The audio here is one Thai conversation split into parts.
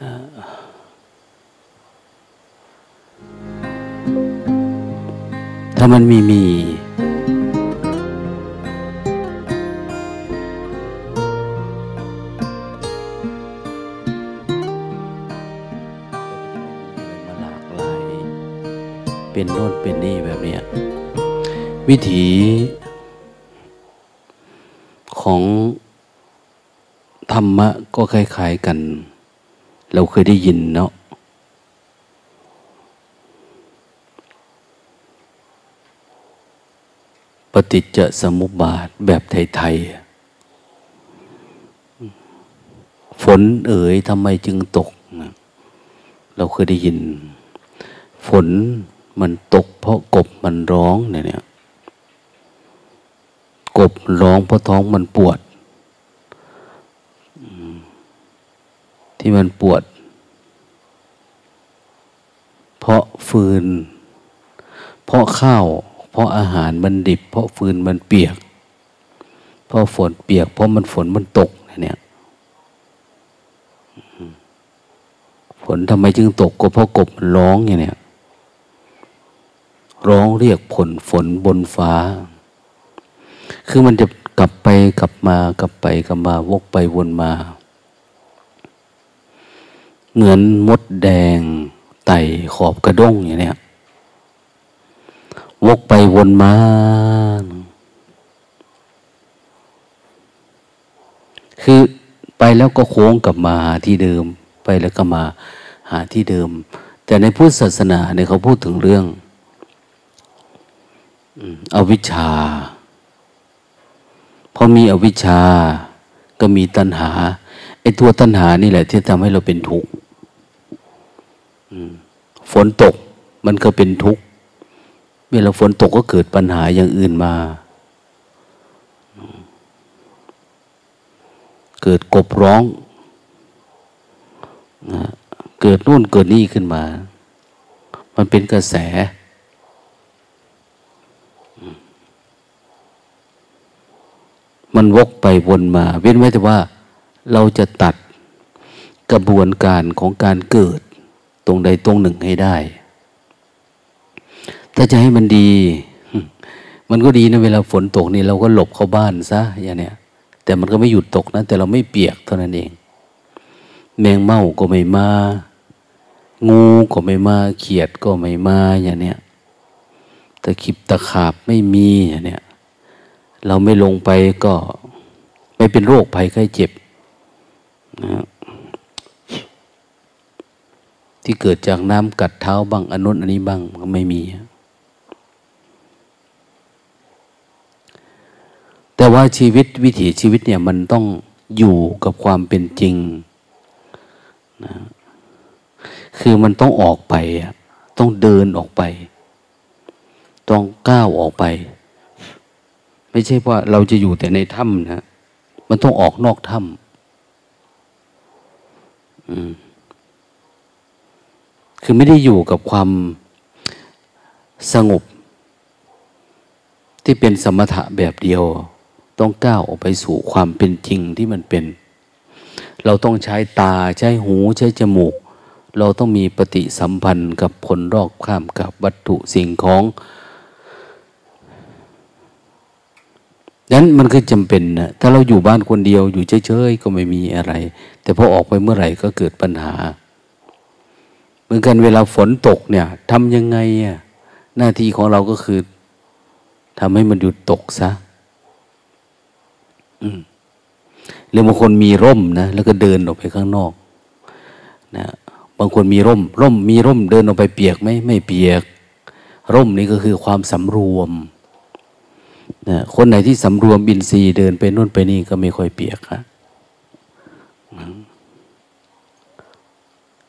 ถ้ามันมีมีเป็นโน่นเป็นนี่แบบนี้ วิถีของธรรมะก็คล้ายๆกัน เราเคยได้ยินเนาะปฏิจจสมุปบาทแบบไทยๆ ฝนเอ๋ยทำไมจึงตก เราเคยได้ยิน ฝนมันตก เพราะกบมันร้องเนี่ยกบร้องเพราะท้องมันปวด ที่มันปวด เพราะฟืน เพราะข้าว เพราะอาหารมันดิบ เพราะฟืนมันเปียก เพราะฝนเปียก เพราะมันฝนมันตกเนี่ยฝนทำไมจึงตกก็เพราะกบมันร้องอย่างเนี้ยร้องเรียกผลฝนบนฟ้า คือมันจะกลับไปกลับมากลับไปกลับมาวกไปวนมา เหมือนมดแดงไต่ขอบกระด้งอย่างเนี้ยวกไปวนมา คือไปแล้วก็โค้งกลับมาหาที่เดิม ไปแล้วก็มาหาที่เดิม แต่ในพุทธศาสนาเนี่ยเขาพูดถึงเรื่องอวิชชาพอมีอวิชชาก็มีตัณหาไอ้ตัวตัณหานี่แหละที่ทำให้เราเป็นทุกข์ ฝนตกมันก็เป็นทุกข์เวลาฝนตกก็เกิดปัญหาอย่างอื่นมา เกิดกบร้องเกิดนู่นเกิดนี่ขึ้นมา มันเป็นกระแส มันวกไปวนมา เว้นไว้แต่ว่าเราจะตัดกระบวนการของการเกิด รงใดตรงหนึ่งให้ได้ ถ้าจะให้มันดี มันก็ดีนะเวลาฝนตกนี่เราก็หลบเข้าบ้านซะอย่างเนี้ยแต่มันก็ไม่หยุดตกนะ แต่เราไม่เปียกเท่านั้นเอง แมงเม่าก็ไม่มา งูก็ไม่มา เขียดก็ไม่มาอย่างเนี้ยตะขิบตะขาบไม่มีอย่างเนี้ยเราไม่ลงไปก็ไม่เป็นโรคภัยไข้เจ็บนะ ที่เกิดจากน้ำกัดเท้าบ้างอนุนอันนี้บ้างก็ไม่มี แต่ว่าชีวิตวิถีชีวิตเนี่ยมันต้องอยู่กับความเป็นจริงนะคือมันต้องออกไป ต้องเดินออกไป ต้องก้าวออกไป ไม่ใช่ว่าเราจะอยู่แต่ในถ้ำนะ มันต้องออกนอกถ้ำ คือไม่ได้อยู่กับความสงบ ที่เป็นสมถะแบบเดียว ต้องก้าวออกไปสู่ความเป็นจริงที่มันเป็น เราต้องใช้ตาใช้หูใช้จมูก เราต้องมีปฏิสัมพันธ์กับผลรอกข้ามกับวัตถุสิ่งของนั้นมันคือจำเป็นนะถ้าเราอยู่บ้านคนเดียวอยู่เฉยๆก็ไม่มีอะไร แต่พอออกไปเมื่อไหร่ก็เกิดปัญหา มือนกันเวลาฝนตกเนี่ยทำยังไงอะหน้าที่ของเราก็คือทำให้มันหยุดตกซะหรือบางคนมีร่มนะแล้วก็เดินออกไปข้างนอกนะบางคนมีร่ม ร่มมีร่มเดินออกไปเปียกไหมไม่เปียก ร่มนี่ก็คือความสำรวมนะคนไหนที่สำรวมบินซีเดินไปนู่นไปนี่ก็ไม่ค่อยเปียกครั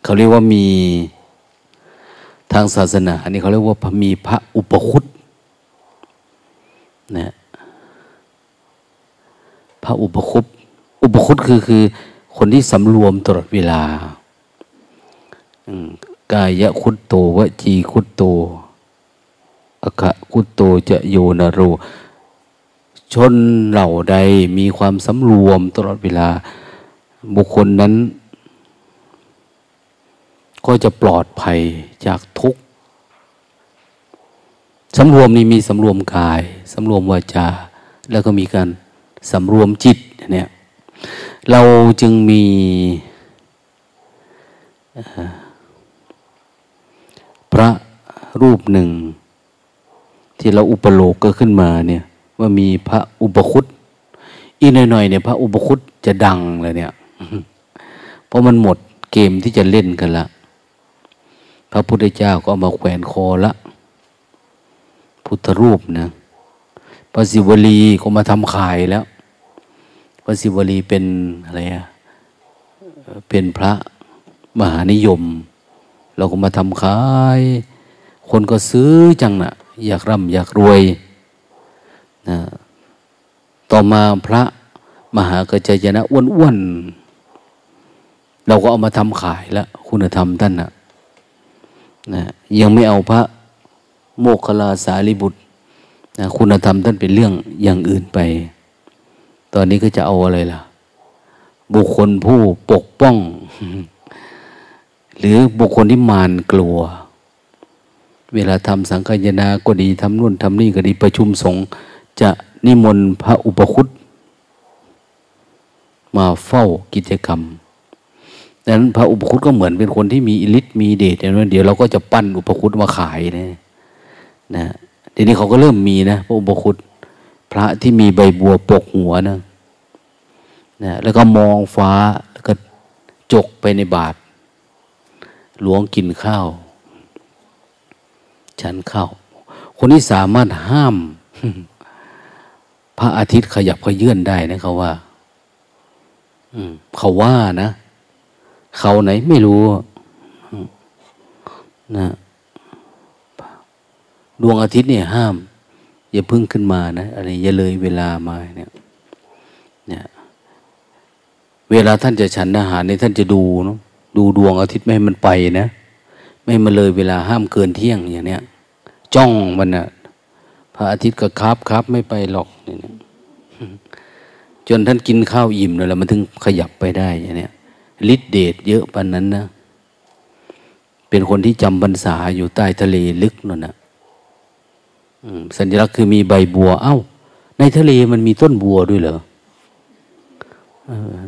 เขาเรียกว่ามีทางศาสนา อันนี้เขาเรียกว่ามีพระอุปคุตนะพระอุปคุตอุปคุตคือคือ คนที่สำรวมตลอดเวลากายคุตโตวจีคุตโตอคะคุตโตจะโยนโรชนเหล่าใดมีความสำรวมตลอดเวลา บุคคลนั้น ก็จะปลอดภัยจากทุกข์สำรวมนี่มีสำรวมกายสำรวมวาจา แล้วก็มีการสำรวมจิตเนี่ยเราจึงมีพระรูปหนึ่ง ที่เราอุปโลกก็ขึ้นมาเนี่ยว่ามีพระอุปคุตอีกหน่อยๆเนี่ยพระอุปคุตจะดังเลยเนี่ยเพราะมันหมดเกมที่จะเล่นกันละ พระพุทธเจ้าก็มาแขวนคอละ พุทธรูปนะพระศิวลีก็มาทำขายแล้ว พระศิวลีเป็นอะไรอะเป็นพระมหานิยม เราก็มาทำขาย คนก็ซื้อจังนะ่ะ อยากร่ำอยากรวยนะต่อมาพระมหากระจายนะอ้วนๆเราก็เอามาทำขายแล้ว คุณธรรมท่านนะ นะยังไม่เอาพระโมคคลาสารีบุตรนะคุณธรรมท่านเป็นเรื่องอย่างอื่นไป ตอนนี้ก็จะเอาอะไรล่ะ บุคคลผู้ปกป้อง หรือบุคคลที่มานกลัว เวลาทำสังฆยนาก็ดีทำนู่นทำนี่ก็ดีประชุมสงฆ์จะนิมนต์พระอุปคุตมาเฝ้ากิจกรรม ดังนั้นพระอุปคุตก็เหมือนเป็นคนที่มีอิริทมีเดชอย่างนั้นเดี๋ยวเราก็จะปั้นอุปคุตมาขายนะนะเดี๋ยวนี้เขาก็เริ่มมีนะพระอุปคุตพระที่มีใบบัวปกหัวนะนะแล้วก็มองฟ้าแล้วก็จกไปในบาตรหลวงกินข้าวฉันข้าวคนนี้สามารถห้าม พระอาทิตย์ขยับขยื่นได้นะเขาว่าเขาว่านะ เขาไหนไม่รู้นะดวงอาทิตย์เนี่ยห้าม อย่าพึ่งขึ้นมานะอะไรอย่าเลยเวลามาเนี่ยเนี่ยเวลาท่านจะฉันอาหารเนี่ยท่านจะดูเนาะดูดวงอาทิตย์ไม่ให้มันไปนะ ไม่มาเลยเวลาห้ามเกินเที่ยงอย่างเนี้ยจ้องมันนะพระอาทิตย์ก็ครับครับไม่ไปหรอกเนี่ยจนท่านกินข้าวอิ่มแล้วมันถึงขยับไปได้อย่างเนี้ย ฤทธิเดชเยอะปันนั้นนะเป็นคนที่จำพรรษาอยู่ใต้ทะเลลึกนั่นนะสัญลักษณ์คือมีใบบัว เอา้า ในทะเลมันมีต้นบัวด้วยเหรอ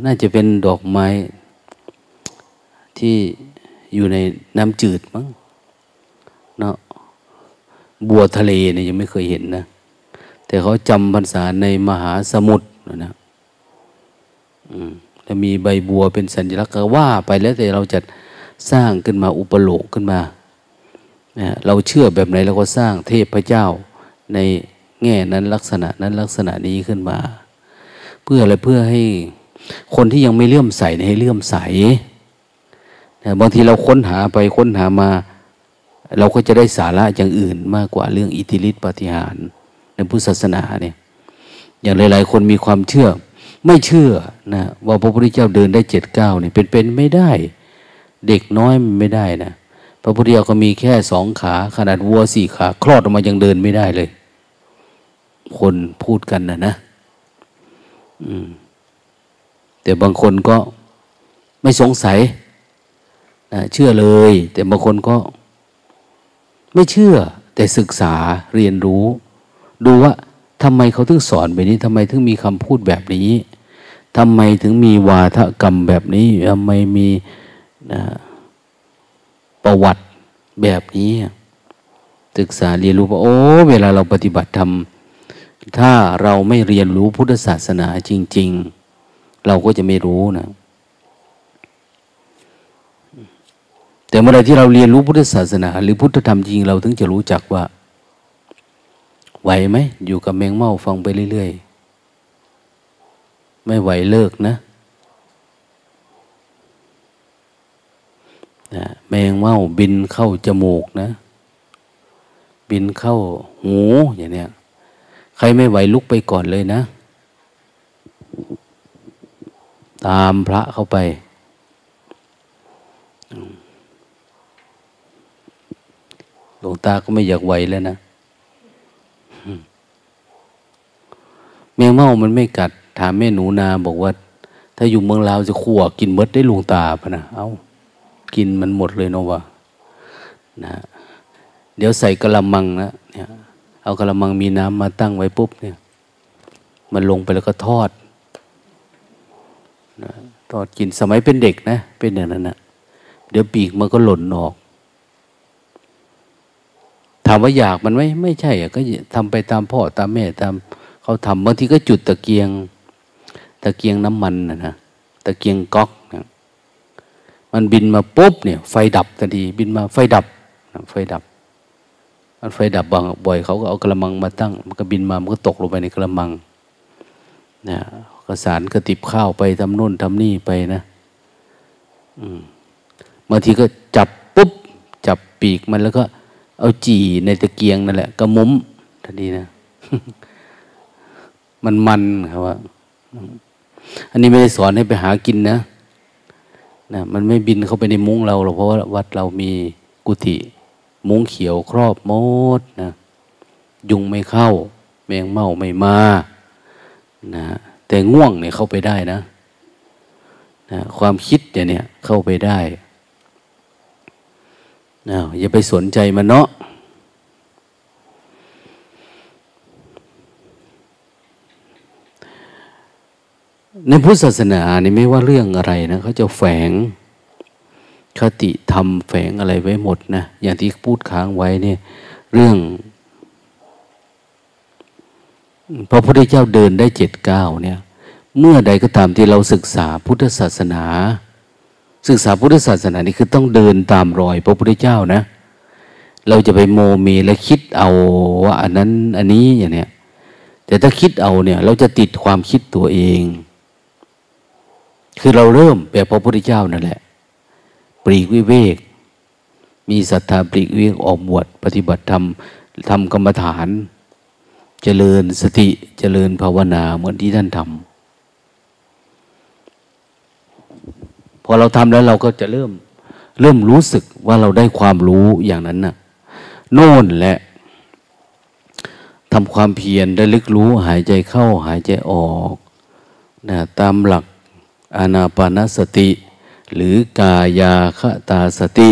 น่าจะเป็นดอกไม้ที่อยู่ในน้ำจืดมั้งเนาะบัวทะเลเนี่ยยังไม่เคยเห็นนะ แต่เขาจำพรรษาในมหาสมุทรนะอืม จะมีใบบัวเป็นสัญลักษณ์ก็ว่าไปแล้วแต่เราจะสร้างขึ้นมาอุปโลกขึ้นมาเราเชื่อแบบไหนเราก็สร้างเทพเจ้าในแง่นั้นลักษณะนั้นลักษณะนี้ขึ้นมา เพื่ออะไรเพื่อให้คนที่ยังไม่เลื่อมใสให้เลื่อมใสบางทีเราค้นหาไปค้นหามา เราก็จะได้สาระอย่างอื่นมากกว่าเรื่องอิทธิฤทธิปฏิหารในพุทธศาสนาเนี่ยอย่างหลาย ๆ คนมีความเชื่อ ไม่เชื่อนะว่าพระพุทธเจ้าเดินได้เจ็ดเก้านี่เป็นเป็นไม่ได้ เด็กน้อยไม่ได้นะพระพุทธเจ้าก็มีแค่สองขาขนาดวัวสี่ขา คลอดออกมายังเดินไม่ได้เลย คนพูดกันนะนะอืมแต่บางคนก็ไม่สงสัยนะเชื่อเลย แต่บางคนก็ ไม่เชื่อ แต่ศึกษาเรียนรู้ ดูว่าทำไมเขาถึงสอนแบบนี้ทำไมถึงมีคำพูดแบบนี้ ทำไมถึงมีวาทกรรมแบบนี้ทำไมมีนะประวัติแบบนี้ ศึกษาเรียนรู้ว่าโอ้เวลาเราปฏิบัติธรรมถ้าเราไม่เรียนรู้พุทธศาสนาจริง ๆ เราก็จะไม่รู้นะ แต่เมื่อไรที่เราเรียนรู้พุทธศาสนา หรือพุทธธรรมจริงเราถึงจะรู้จักว่า ไหวไหมอยู่กับแมงเม่าฟังไปเรื่อยๆ ไม่ไหวเลิกนะนะแมงเม่าบินเข้าจมูกนะ บินเข้าหูอย่างเนี้ยใครไม่ไหวลุกไปก่อนเลยนะ ตามพระเข้าไป หลวงตาก็ไม่อยากไหวแล้วนะแมงเม่ามันไม่กัด ถามแม่หนูนาบอกว่า ถ้าอยู่เมืองลาวจะขั่วกินมดได้ลวงตาพนะเอากินมันหมดเลยเนาะวะนะเดี๋ยวใส่กระมังนะเนี่ยเอากระมังมีน้ำมาตั้งไว้ปุ๊บเนี่ย มันลงไปแล้วก็ทอดนะทอดกินสมัยเป็นเด็กนะ เป็นอย่างนั้นนะเดี๋ยวปีกมันก็หล่นออก ถามว่าอยากมันไหมไม่ใช่อะก็ทำไปตามพ่อตามแม่ตามเขาทำบางทีก็จุดตะเกียง ตะเกียงน้ำมันนะนะตะเกียงก๊อกนะมันบินมาปุ๊บเนี่ย ไฟดับทันทีบินมาไฟดับไฟดับ มันไฟดับบางบ่อยเขาก็เอากระมังมาตั้ง มันก็บินมามันก็ตกลงไปในกระมังนะกระสานกระติบข้าวไปทำโน่นทำนี่ไปนะบางทีก็จับปุ๊บ จับปีกมันแล้วก็ เอาจีในตะเกียงนั่นแหละกระมุ้มทันทีนะ มันมันครับว่า อันนี้ไม่ได้สอนให้ไปหากินนะนะ มันไม่บินเข้าไปในมุ้งเราหรอกเพราะว่าวัดเรามีกุฏิมุ้งเขียวครอบมดนะ ยุงไม่เข้า แมงเม่าไม่มานะแต่ง่วงเนี่ยเข้าไปได้นะนะ ความคิดอย่างเนี้ยเข้าไปได้นะอย่าไปสนใจมันเนาะ ในพุทธศาสนานี่ไม่ว่าเรื่องอะไรนะเขาจะแฝงคติธรรมแฝงอะไรไว้หมดนะอย่างที่พูดค้างไว้เนี่ยเรื่องพระพุทธเจ้าเดินได้เจ็ดเก้าเนี่ย เมื่อใดก็ตามที่เราศึกษาพุทธศาสนา ศึกษาพุทธศาสนานี่คือต้องเดินตามรอยพระพุทธเจ้านะ เราจะไปโมเมและคิดเอาว่าอันนั้นอันนี้อย่างเนี้ยแต่ถ้าคิดเอาเนี่ย เราจะติดความคิดตัวเอง คือเราเริ่มแบบพระพุทธเจ้านั่นแหละ ปรีกวิเวก มีศรัทธาปรีกวิเวกออกบวชปฏิบัติธรรมทำกรรมฐาน เจริญสติเจริญภาวนาเหมือนที่ท่านทำพอเราทำแล้วเราก็จะเริ่มเริ่มรู้สึกว่าเราได้ความรู้อย่างนั้นน่ะ โน่นแหละทำความเพียรได้ลึกรู้หายใจเข้าหายใจออกนะตามหลัก อานาปานสติ หรือกายาคตาสติ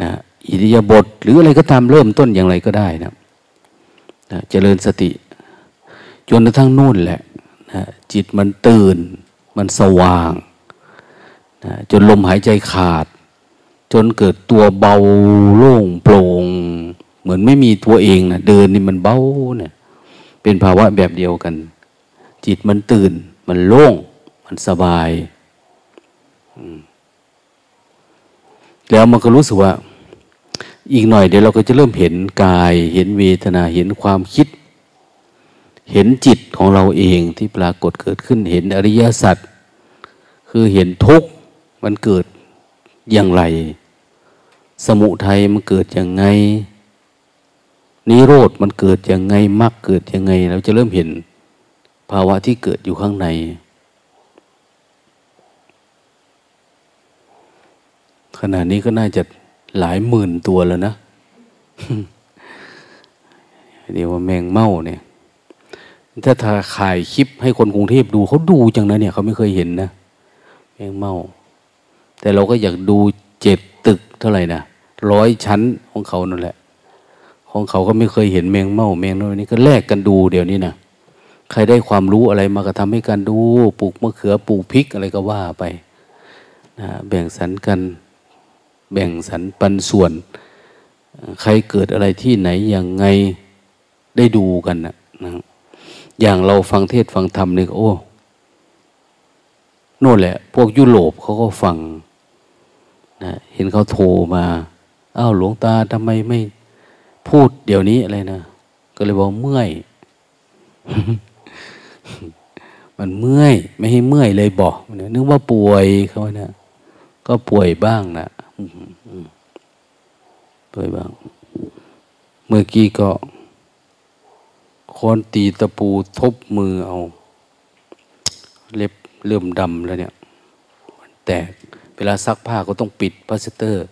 นะอิริยาบถหรืออะไรก็ตามเริ่มต้นอย่างไรก็ได้นะนะเจริญสติ จนกระทั่งนู่นแหละนะจิตมันตื่น มันสว่างนะจนลมหายใจขาด จนเกิดตัวเบาโล่งโปร่ง เหมือนไม่มีตัวเองนะเดินนี่มันเบาเนี่ยเป็นภาวะแบบเดียวกัน จิตมันตื่น มันโล่ง มันสบาย แล้วมันก็รู้สึกว่า อีกหน่อยเดี๋ยวเราก็จะเริ่มเห็นกาย เห็นเวทนาเห็นความคิด เห็นจิตของเราเองที่ปรากฏเกิดขึ้นเห็นอริยสัจคือเห็นทุกข์มันเกิดอย่างไร สมุทัยมันเกิดอย่างไงนิโรธมันเกิดอย่างไงมรรคเกิดอย่างไง เราจะเริ่มเห็นภาวะที่เกิดอยู่ข้างใน ขณะนี้ก็น่าจะหลายหมื่นตัวแล้วนะเดี๋ยวว่าแมงเม่าเนี่ย ถ้าถ่าขายคลิปให้คนกรุงเทพดูเขาดูจังนะเนี่ยเขาไม่เคยเห็นนะแมงเม่า แต่เราก็อยากดูเจ็ดตึกเท่าไหร่นะร้อยชั้นของเขานั่นแหละ ของเขาก็ไม่เคยเห็นแมงเม่าแมงน้อยนี่ก็แลกกันดูเดี๋ยวนี้นะใครได้ความรู้อะไรมาก็ทำให้กันดูปลูกมะเขือปลูกพริกอะไรก็ว่าไปนะแบ่งสรรกัน แบ่งสรรปันส่วน ใครเกิดอะไรที่ไหนอย่างไงได้ดูกันนะนะอย่างเราฟังเทศฟังธรรมนี่โอ้โน่นแหละ พวกยุโรปเขาก็ฟังนะเห็นเขาโทรมาอ้าวหลวงตาทำไมไม่พูดเดี๋ยวนี้อะไรนะก็เลยบอกเมื่อย มันเมื่อย ไม่ให้เมื่อยเลยบอกนึกว่าป่วยเขานะก็ป่วยบ้างนะ โดยบาง เมื่อกี้ก็ค้อนตีตะปูทบมือเอา เล็บเริ่มดำแล้วเนี่ยแตกเวลาซักผ้าก็ต้องปิดพลาสเตอร์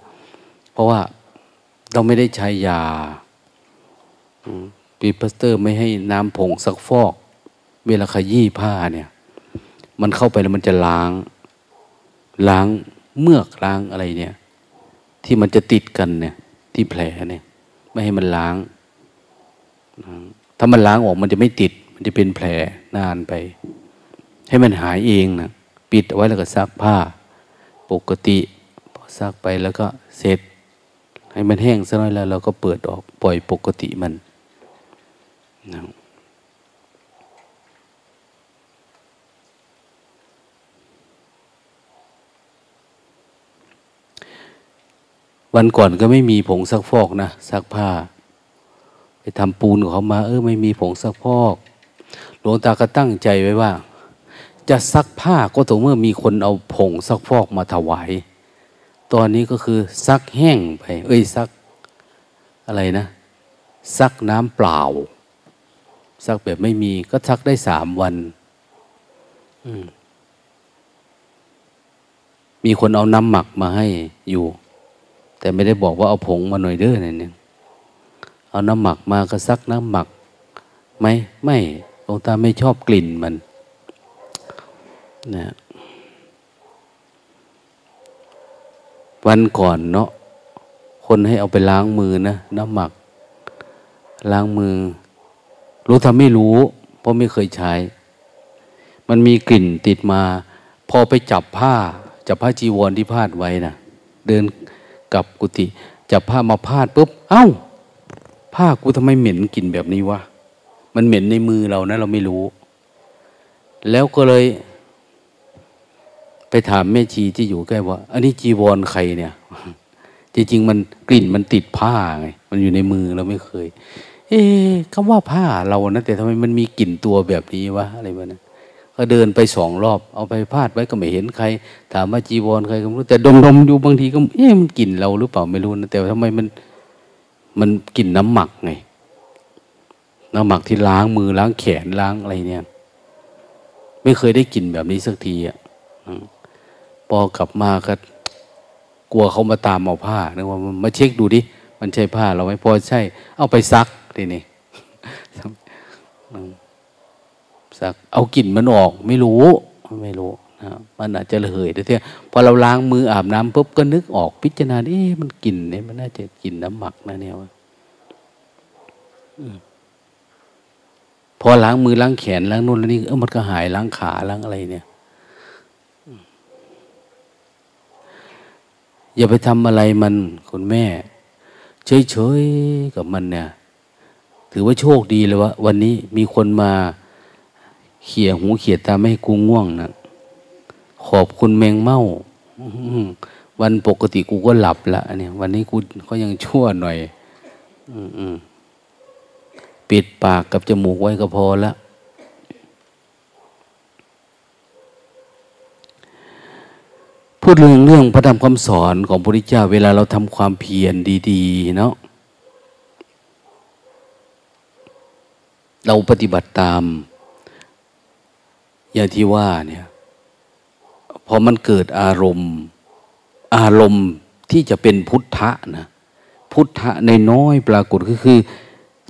เพราะว่าเราไม่ได้ใช้ยาปิดพลาสเตอร์ไม่ให้น้ำผงซักฟอก เวลาขยี้ผ้าเนี่ย มันเข้าไปแล้วมันจะล้าง ล้างเมือกล้างอะไรเนี่ย ที่มันจะติดกันเนี่ย ที่แผลเนี่ย ไม่ให้มันล้าง ถ้ามันล้างออกมันจะไม่ติด มันจะเป็นแผลนานไป ให้มันหายเองนะปิดเอาไว้แล้วก็ซักผ้า ปกติพอซักไปแล้วก็เสร็จ ให้มันแห้งสักหน่อยแล้ว เราก็เปิดออกปล่อยปกติมันนะ วันก่อนก็ไม่มีผงซักฟอกนะซักผ้า ไปทำปูนของเขามา เออไม่มีผงซักฟอก หลวงตาก็ตั้งใจไว้ว่า จะซักผ้าก็ต่อเมื่อมีคนเอาผงซักฟอกมาถวาย ตอนนี้ก็คือซักแห้งไป เอ้ยซักอะไรนะ ซักน้ำเปล่า ซักแบบไม่มีก็ซักได้สามวันมีคนเอาน้ำหมักมาให้อยู่ แต่ไม่ได้บอกว่าเอาผงมาหน่อยเด้อเนี่ยเอาน้ำหมักมาก็ซักน้ำหมักไหมไม่หลวงตาไม่ชอบกลิ่นมันนะวันก่อนเนาะคนให้เอาไปล้างมือนะน้ำหมัก ล้างมือ รู้ทำไม่รู้ เพราะไม่เคยใช้ มันมีกลิ่นติดมา พอไปจับผ้า จับผ้าจีวรที่พาดไว้นะเดิน กับกุฏิจับผ้ามาพาดปุ๊บ เอา้า ผ้ากูทำไมเหม็นกลิ่นแบบนี้วะ มันเหม็นในมือเรานะ เราไม่รู้ แล้วก็เลย ไปถามแม่ชีที่อยู่ใกล้ว่า อันนี้จีวรใครเนี่ย จริงๆมันกลิ่นมันติดผ้าไง มันอยู่ในมือเราไม่เคย เอ๊คำว่าผ้าเรานะแต่ทำไมมันมีกลิ่นตัวแบบนี้วะอะไรแบบนั้น ก็เดินไปสองรอบ เอาไปพาดไว้ก็ไม่เห็นใคร ถามว่าจีวรใครก็ไม่รู้แต่ดมดมดูบางทีก็เอ๊ะมันกลิ่นเราหรือเปล่าไม่รู้นะแต่ทำไมมันมันกลิ่นน้ำหมักไง น้ำหมักที่ล้างมือล้างแขนล้างอะไรเนี่ย ไม่เคยได้กลิ่นแบบนี้สักทีอะพอกลับมาก็กลัวเขามาตามเอาผ้านึกว่ามาเช็คดูดิมันใช่ผ้าเราไหมพอใช่ เอาไปซักทีนี้ สักเอากลิ่นมันออกไม่รู้ไม่รู้นะมันอาจจะระเหยแต่เที่ยพอเราล้างมืออาบน้ำปุ๊บก็นึกออกพิจารณาเอ๊ะมันกลิ่นเนี่ยมันน่าจะกลิ่นน้ำหมักนะเนี่ยวะพอล้างมือล้างแขนล้างนู่นล้วนี่เออมันก็หายล้างขาล้างอะไรเนี่ยอย่าไปทำอะไรมันคุณแม่ เฉยๆกับมันเนี่ย ถือว่าโชคดีเลยว่าวันนี้มีคนมา เขี่ยหูเขี่ยตาไม่ให้กูง่วงนะขอบคุณแมงเม่าวันปกติกูก็หลับละเนี่ย วันนี้กูเขายังชั่วหน่อย อืมปิดปากกับจมูกไว้ก็พอละพูดเรื่องเรื่องพระธรรมคำสอนของพระพุทธเจ้า เวลาเราทำความเพียรดีๆเนาะเราปฏิบัติตาม อย่างที่ว่าเนี่ยพอมันเกิดอารมณ์ อารมณ์ที่จะเป็นพุทธะนะพุทธะในน้อยปรากฏก็คือ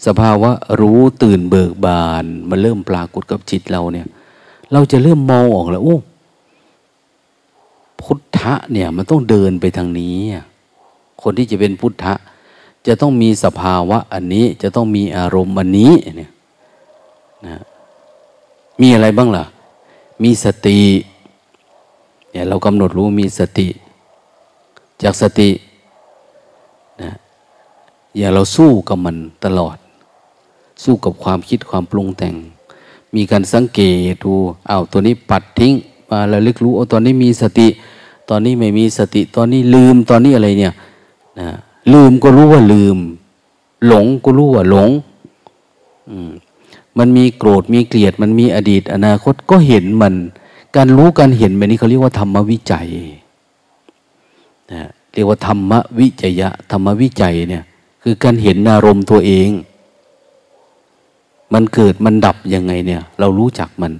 สภาวะรู้ตื่นเบิกบานมันเริ่มปรากฏกับจิตเราเนี่ย เราจะเริ่มมองออกแล้วโอ้พุทธะเนี่ยมันต้องเดินไปทางนี้ คนที่จะเป็นพุทธะ จะต้องมีสภาวะอันนี้จะต้องมีอารมณ์อันนี้เนี่ยนะมีอะไรบ้างล่ะ มีสติเนี่ยเรากำหนดรู้มีสติ จากสตินะอย่าเราสู้กับมันตลอด สู้กับความคิดความปรุงแต่ง มีการสังเกตดูอ้าวตัวนี้ปัดทิ้งมาแล้วลึกรู้เอาตอนนี้มีสติ ตอนนี้ไม่มีสติ ตอนนี้ลืมตอนนี้อะไรเนี่ยนะลืมก็รู้ว่าลืม หลงก็รู้ว่าหลงอื มันมีโกรธมีเกลียด มันมีอดีต อนาคตก็เห็นมัน การรู้การเห็นแบบนี้เขาเรียกว่าธรรมวิจัยนะเรียกว่าธรรมวิจยะธรรมวิจัยเนี่ย คือการเห็นอารมณ์ตัวเอง มันเกิดมันดับยังไงเนี่ย เรารู้จักมัน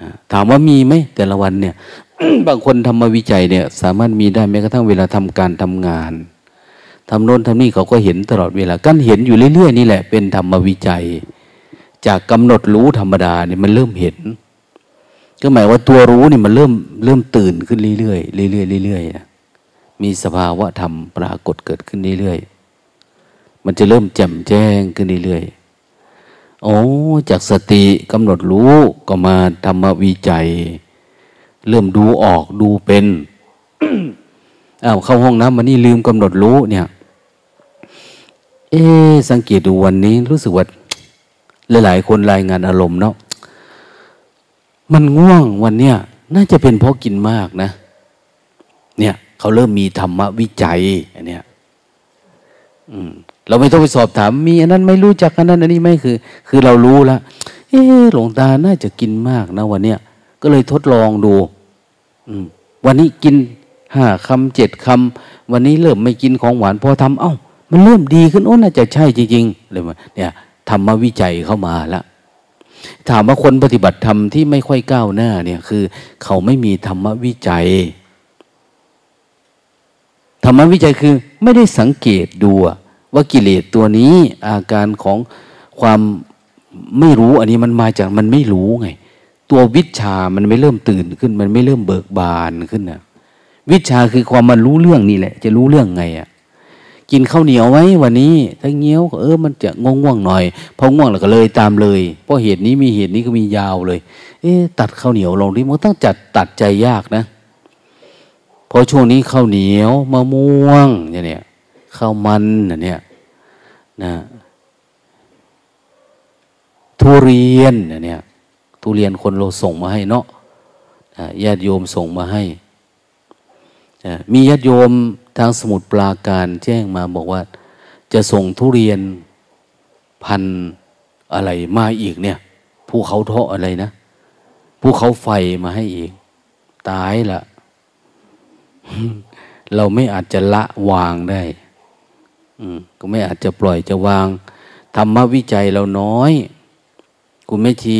นะถามว่ามีไหมแต่ละวันเนี่ย บางคนธรรมวิจัยเนี่ย สามารถมีได้แม้กระทั่งเวลาทำการทำงานทำโน้นทำนี่เขาก็เห็นตลอดเวลาการเห็นอยู่เรื่อยๆนี่แหละเป็นธรรมวิจัย จากกำหนดรู้ธรรมดาเนี่ยมันเริ่มเห็น ก็หมายว่าตัวรู้เนี่ยมันเริ่มเริ่มตื่นขึ้นเรื่อยๆเรื่อยๆเรื่อยๆนะมีสภาวะธรรมปรากฏเกิดขึ้นเรื่อยๆมันจะเริ่มแจ่มแจ้งขึ้นเรื่อยๆโอ้จากสติกำหนดรู้ก็มาธรรมวิจัย เริ่มดูออกดูเป็นอ้าวเข้าห้องน้ำมันนี่ลืมกำหนดรู้เนี่ย เอ๊สังเกตดูวันนี้รู้สึกว่า หลาย ๆ คนรายงานอารมณ์เนาะมันง่วงวันเนี้ยน่าจะเป็นเพราะกินมากนะ เนี่ยเขาเริ่มมีธรรมวิจัยอันเนี้ยเราไม่ต้องไปสอบถาม มีอันนั้นไม่รู้จักอันนั้นอันนี้ไม่คือ คือเรารู้แล้วเออหลวงตาน่าจะกินมากนะวันเนี้ยก็เลยทดลองดู อืม วันนี้กินห้าคำเจ็ดคำวันนี้เริ่มไม่กินของหวานพอทำเอ้า มันเริ่มดีขึ้นโอ้น่าจะใช่จริงๆเลยมาเนี่ย ธรรมวิจัยเข้ามาแล้วถามว่าคนปฏิบัติธรรมที่ไม่ค่อยก้าวหน้าเนี่ยคือ เขาไม่มีธรรมวิจัย ธรรมวิจัยคือไม่ได้สังเกตดูว่ากิเลสตัวนี้อาการของความไม่รู้อันนี้มันมาจากมันไม่รู้ไง ตัววิชามันไม่เริ่มตื่นขึ้น มันไม่เริ่มเบิกบานขึ้นนะวิชาคือความมันรู้เรื่องนี่แหละ จะรู้เรื่องไงอะ่ะ กินข้าวเหนียวไว้ วันนี้ถ้าเงี้ยวเออมันจะง่วงง่วงหน่อยพอง่วงแล้วก็เลยตามเลย เพราะเหตุนี้มีเหตุนี้ก็มียาวเลย เอ๊ตัดข้าวเหนียวลงดิมันต้องจัดตัดใจยากนะเพราะช่วงนี้ข้าวเหนียวมะม่วงเนี่ยข้าวมันเนี่ยนะทุเรียนเนี่ยทุเรียนคนเราส่งมาให้เนาะญาติโยมส่งมาให้มีญาติโยม ทางสมุดปราการแจ้งมาบอกว่า จะส่งทุเรียนพันอะไรมาอีกเนี่ยภูเขาเทาะอะไรนะภูเขาไฟมาให้อีก ตายละเราไม่อาจจะละวางได้ก็ไม่อาจจะปล่อยจะวางธรรมวิจัยเราน้อยคุณแม่ชี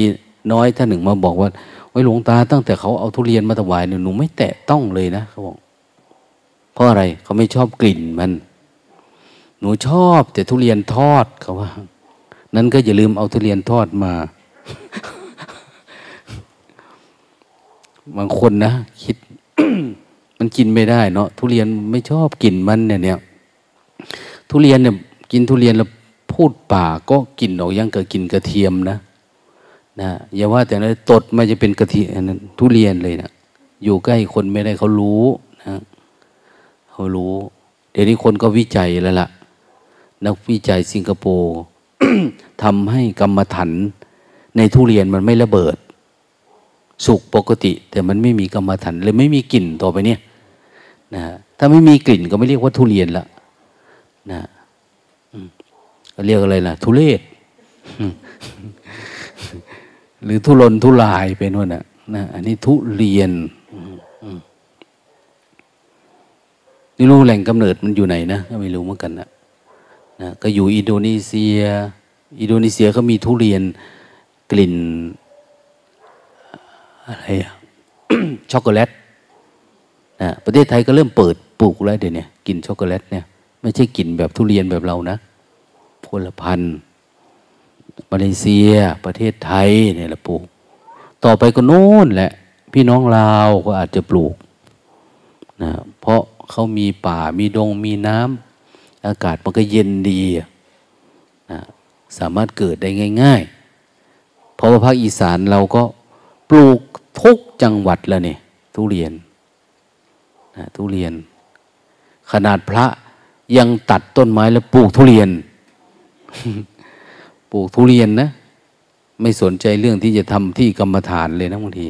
น้อยท่านหนึ่งมาบอกว่าไว้หลวงตาตั้งแต่เขาเอาทุเรียนมาถวายหนูไม่แตะต้องเลยนะเขาบอก เพราะอะไรเขาไม่ชอบกลิ่นมัน หนูชอบ แต่ทุเรียนทอดเขาว่า นั้นก็อย่าลืมเอาทุเรียนทอดมา บางคนนะคิด มันกินไม่ได้เนาะทุเรียนไม่ชอบกลิ่นมันเนี่ยเนี่ยทุเรียนเนี่ยกินทุเรียนแล้วพูดป่าก็กินออกยังเกิดกินกระเทียมนะนะอย่าว่าแต่นั้นตดมาจะเป็นกระเทียมทุเรียนเลยนะอยู่ใกล้คนไม่ได้เขารู้นะ เขารู้ เดี๋ยวนี้คนก็วิจัยแล้วล่ะ นักวิจัยสิงคโปร์ทำให้กรรมฐานในทุเรียนมันไม่ระเบิด สุกปกติ แต่มันไม่มีกรรมฐานเลยไม่มีกลิ่นต่อไปเนี่ยนะถ้าไม่มีกลิ่นก็ไม่เรียกว่าทุเรียนละนะก็เรียกอะไรล่ะ ทุเรศหรือทุรนทุลายเป็นว่านะนะอันนี้ทุเรียน นี่รู้แหล่งกำเนิดมันอยู่ไหนนะก็ไม่รู้เหมือนกันนะนะก็อยู่อินโดนีเซีย อินโดนีเซียเขามีทุเรียนกลิ่นอะไรอะช็อกโกแลตนะประเทศไทยก็เริ่มเปิดปลูกแล้วเดี๋ยวนี้กินช็อกโกแลตเนี่ยไม่ใช่กินแบบทุเรียนแบบเรานะพลพันธุ์มาเลเซีย ประเทศไทยเนี่ยละปลูก ต่อไปก็โน่นแหละ พี่น้องลาวก็อาจจะปลูกนะเพราะ เขามีป่ามีดงมีน้ำอากาศมันก็เย็นดีนะสามารถเกิดได้ง่าย ๆ เพราะว่าภาคอีสานเราก็ปลูกทุกจังหวัดแล้วเนี่ยทุเรียนนะทุเรียน ขนาดพระยังตัดต้นไม้แล้วปลูกทุเรียน ปลูกทุเรียนนะไม่สนใจเรื่องที่จะทำที่กรรมฐานเลยนะบางที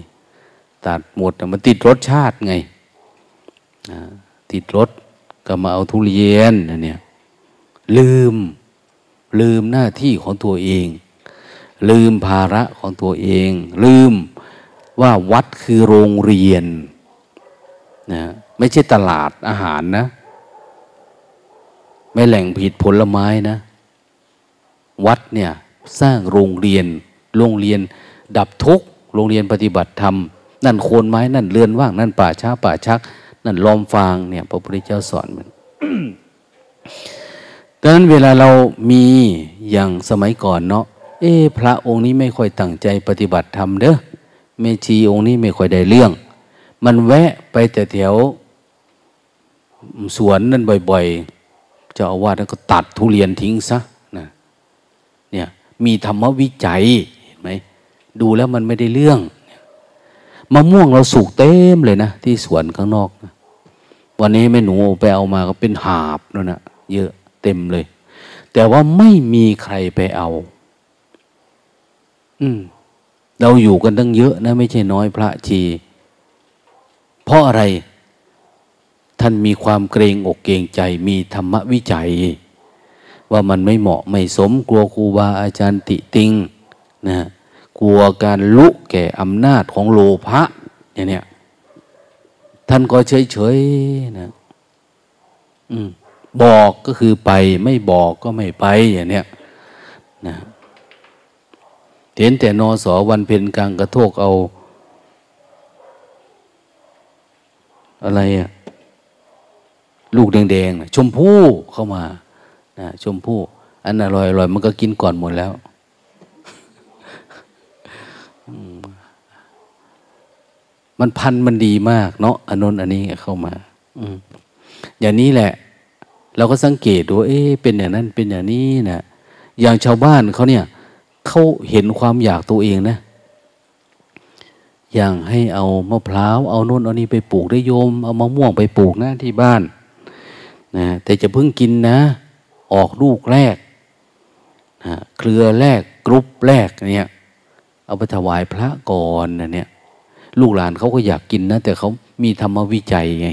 ตัดหมดมันติดรสชาติไง ติดรถ ก็มาเอาทุเรียนนะเนี่ยลืมลืมหน้าที่ของตัวเอง ลืมภาระของตัวเอง ลืมว่าวัดคือโรงเรียนนะไม่ใช่ตลาดอาหารนะ ไม่แหล่งผิดผลไม้นะ วัดเนี่ยสร้างโรงเรียน โรงเรียนดับทุกโรงเรียนปฏิบัติธรรม นั่นโคนไม้นั่นเรือนว่าง นั่นป่าช้าป่าชัก นั่นลอมฟางเนี่ยพระพุทธเจ้าสอนมันดังนั้นเวลาเรามีอย่างสมัยก่อนเนาะเอ๊พระองค์นี้ไม่ค่อยตั้งใจปฏิบัติธรรมเด้อเมชีองค์นี้ไม่ค่อยได้เรื่อง มันแวะไปแต่แถวสวนนั่นบ่อยๆเจ้าอาวาสก็ตัดทุเรียนทิ้งซะนะเนี่ยมีธรรมวิจัยเห็นไหมดูแล้วมันไม่ได้เรื่องมะม่วงเราสุกเต็มเลยนะ ที่สวนข้างนอกนะ วันนี้แม่หนูไปเอามาก็เป็นหาบนั่นนะเยอะเต็มเลย แต่ว่าไม่มีใครไปเอา อืม เราอยู่กันตั้งเยอะนะ ไม่ใช่น้อยพระชี เพราะอะไร ท่านมีความเกรงอกเกรงใจ มีธรรมวิจัย ว่ามันไม่เหมาะไม่สมกลัวครูบาอาจารย์ติติงนะกลัวการลุแก่อำนาจของโลภะอย่างเนี้ย ท่านก็เฉยเฉยนะอืมบอกก็คือไป ไม่บอกก็ไม่ไปอย่างเนี้ยนะเห็นแต่นอสอวันเพ็ญกลางกระโทกเอา อะไรอะลูกแดงๆชมพู่เข้ามานะชมพู่อันอร่อยอร่อยมันก็กินก่อนหมดแล้ว มันพันมันดีมาก เนาะอนนอันนี้เข้ามา อืมอย่างนี้แหละ เราก็สังเกตดูเอ๊เป็นอย่างนั้นเป็นอย่างนี้นะอย่างชาวบ้านเขาเนี่ยเขาเห็นความอยากตัวเองนะอย่างให้เอามะพร้าวเอาโน่นเอานี่ไปปลูกได้โยม เอามะม่วงไปปลูกนะที่บ้านนะแต่จะเพิ่งกินนะ ออกลูกแรกนะเครือแรกกรุ๊ปแรกเนี่ย เอาไปถวายพระก่อนนะเนี่ย ลูกหลานเขาก็อยากกินนะแต่เขามีธรรมวิจัยไง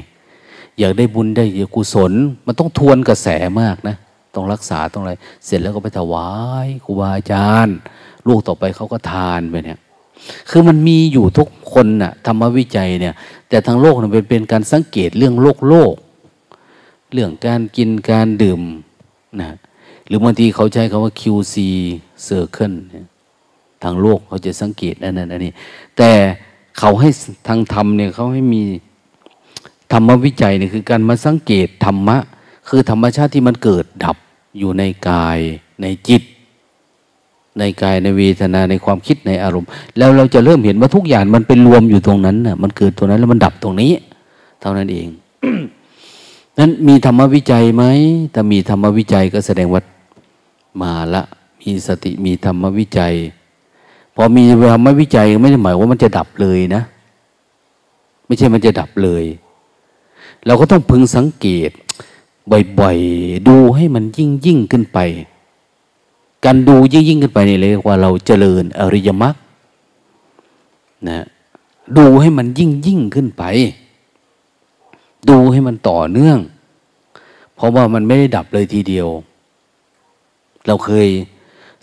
อยากได้บุญได้กุศล มันต้องทวนกระแสมากนะต้องรักษาต้องอะไร เสร็จแล้วก็ไปถวายครูบาอาจารย์ ลูกต่อไปเขาก็ทานไปเนี่ย คือมันมีอยู่ทุกคนนะ่ะธรรมวิจัยเนี่ย แต่ทางโลกเนี่ยเป็นเป็นการสังเกตเรื่องโลกโลก เรื่องการกินการดื่มนะหรือบางทีเขาใช้คำว่า QC circle ทางโลกเขาจะสังเกตอันนั้นอันนี้ แต่ เขาให้ทางธรรมเนี่ยเขาให้มีธรรมวิจัยเนี่ยคือการมาสังเกตธรรมะ คือธรรมชาติที่มันเกิดดับอยู่ในกายในจิต ในกายในเวทนาในความคิดในอารมณ์ แล้วเราจะเริ่มเห็นว่าทุกอย่างมันเป็นรวมอยู่ตรงนั้นน่ะมันเกิดตรงนั้นแล้วมันดับตรงนี้ เท่านั้นเองนั้นมีธรรมวิจัยไหมถ้ามีธรรมวิจัยก็แสดงว่ามาละ มีสติมีธรรมวิจัย พอมีเวลาไม่วิจัยไม่ได้หมายว่ามันจะดับเลยนะ ไม่ใช่มันจะดับเลย เราก็ต้องพึงสังเกต บ่อยๆ ดูให้มันยิ่งยิ่งขึ้นไป การดูยิ่งยิ่งขึ้นไปนี่เลยว่าเราเจริญอริยมรรคนะดูให้มันยิ่งยิ่งขึ้นไป ดูให้มันต่อเนื่อง เพราะว่ามันไม่ได้ดับเลยทีเดียว เราเคย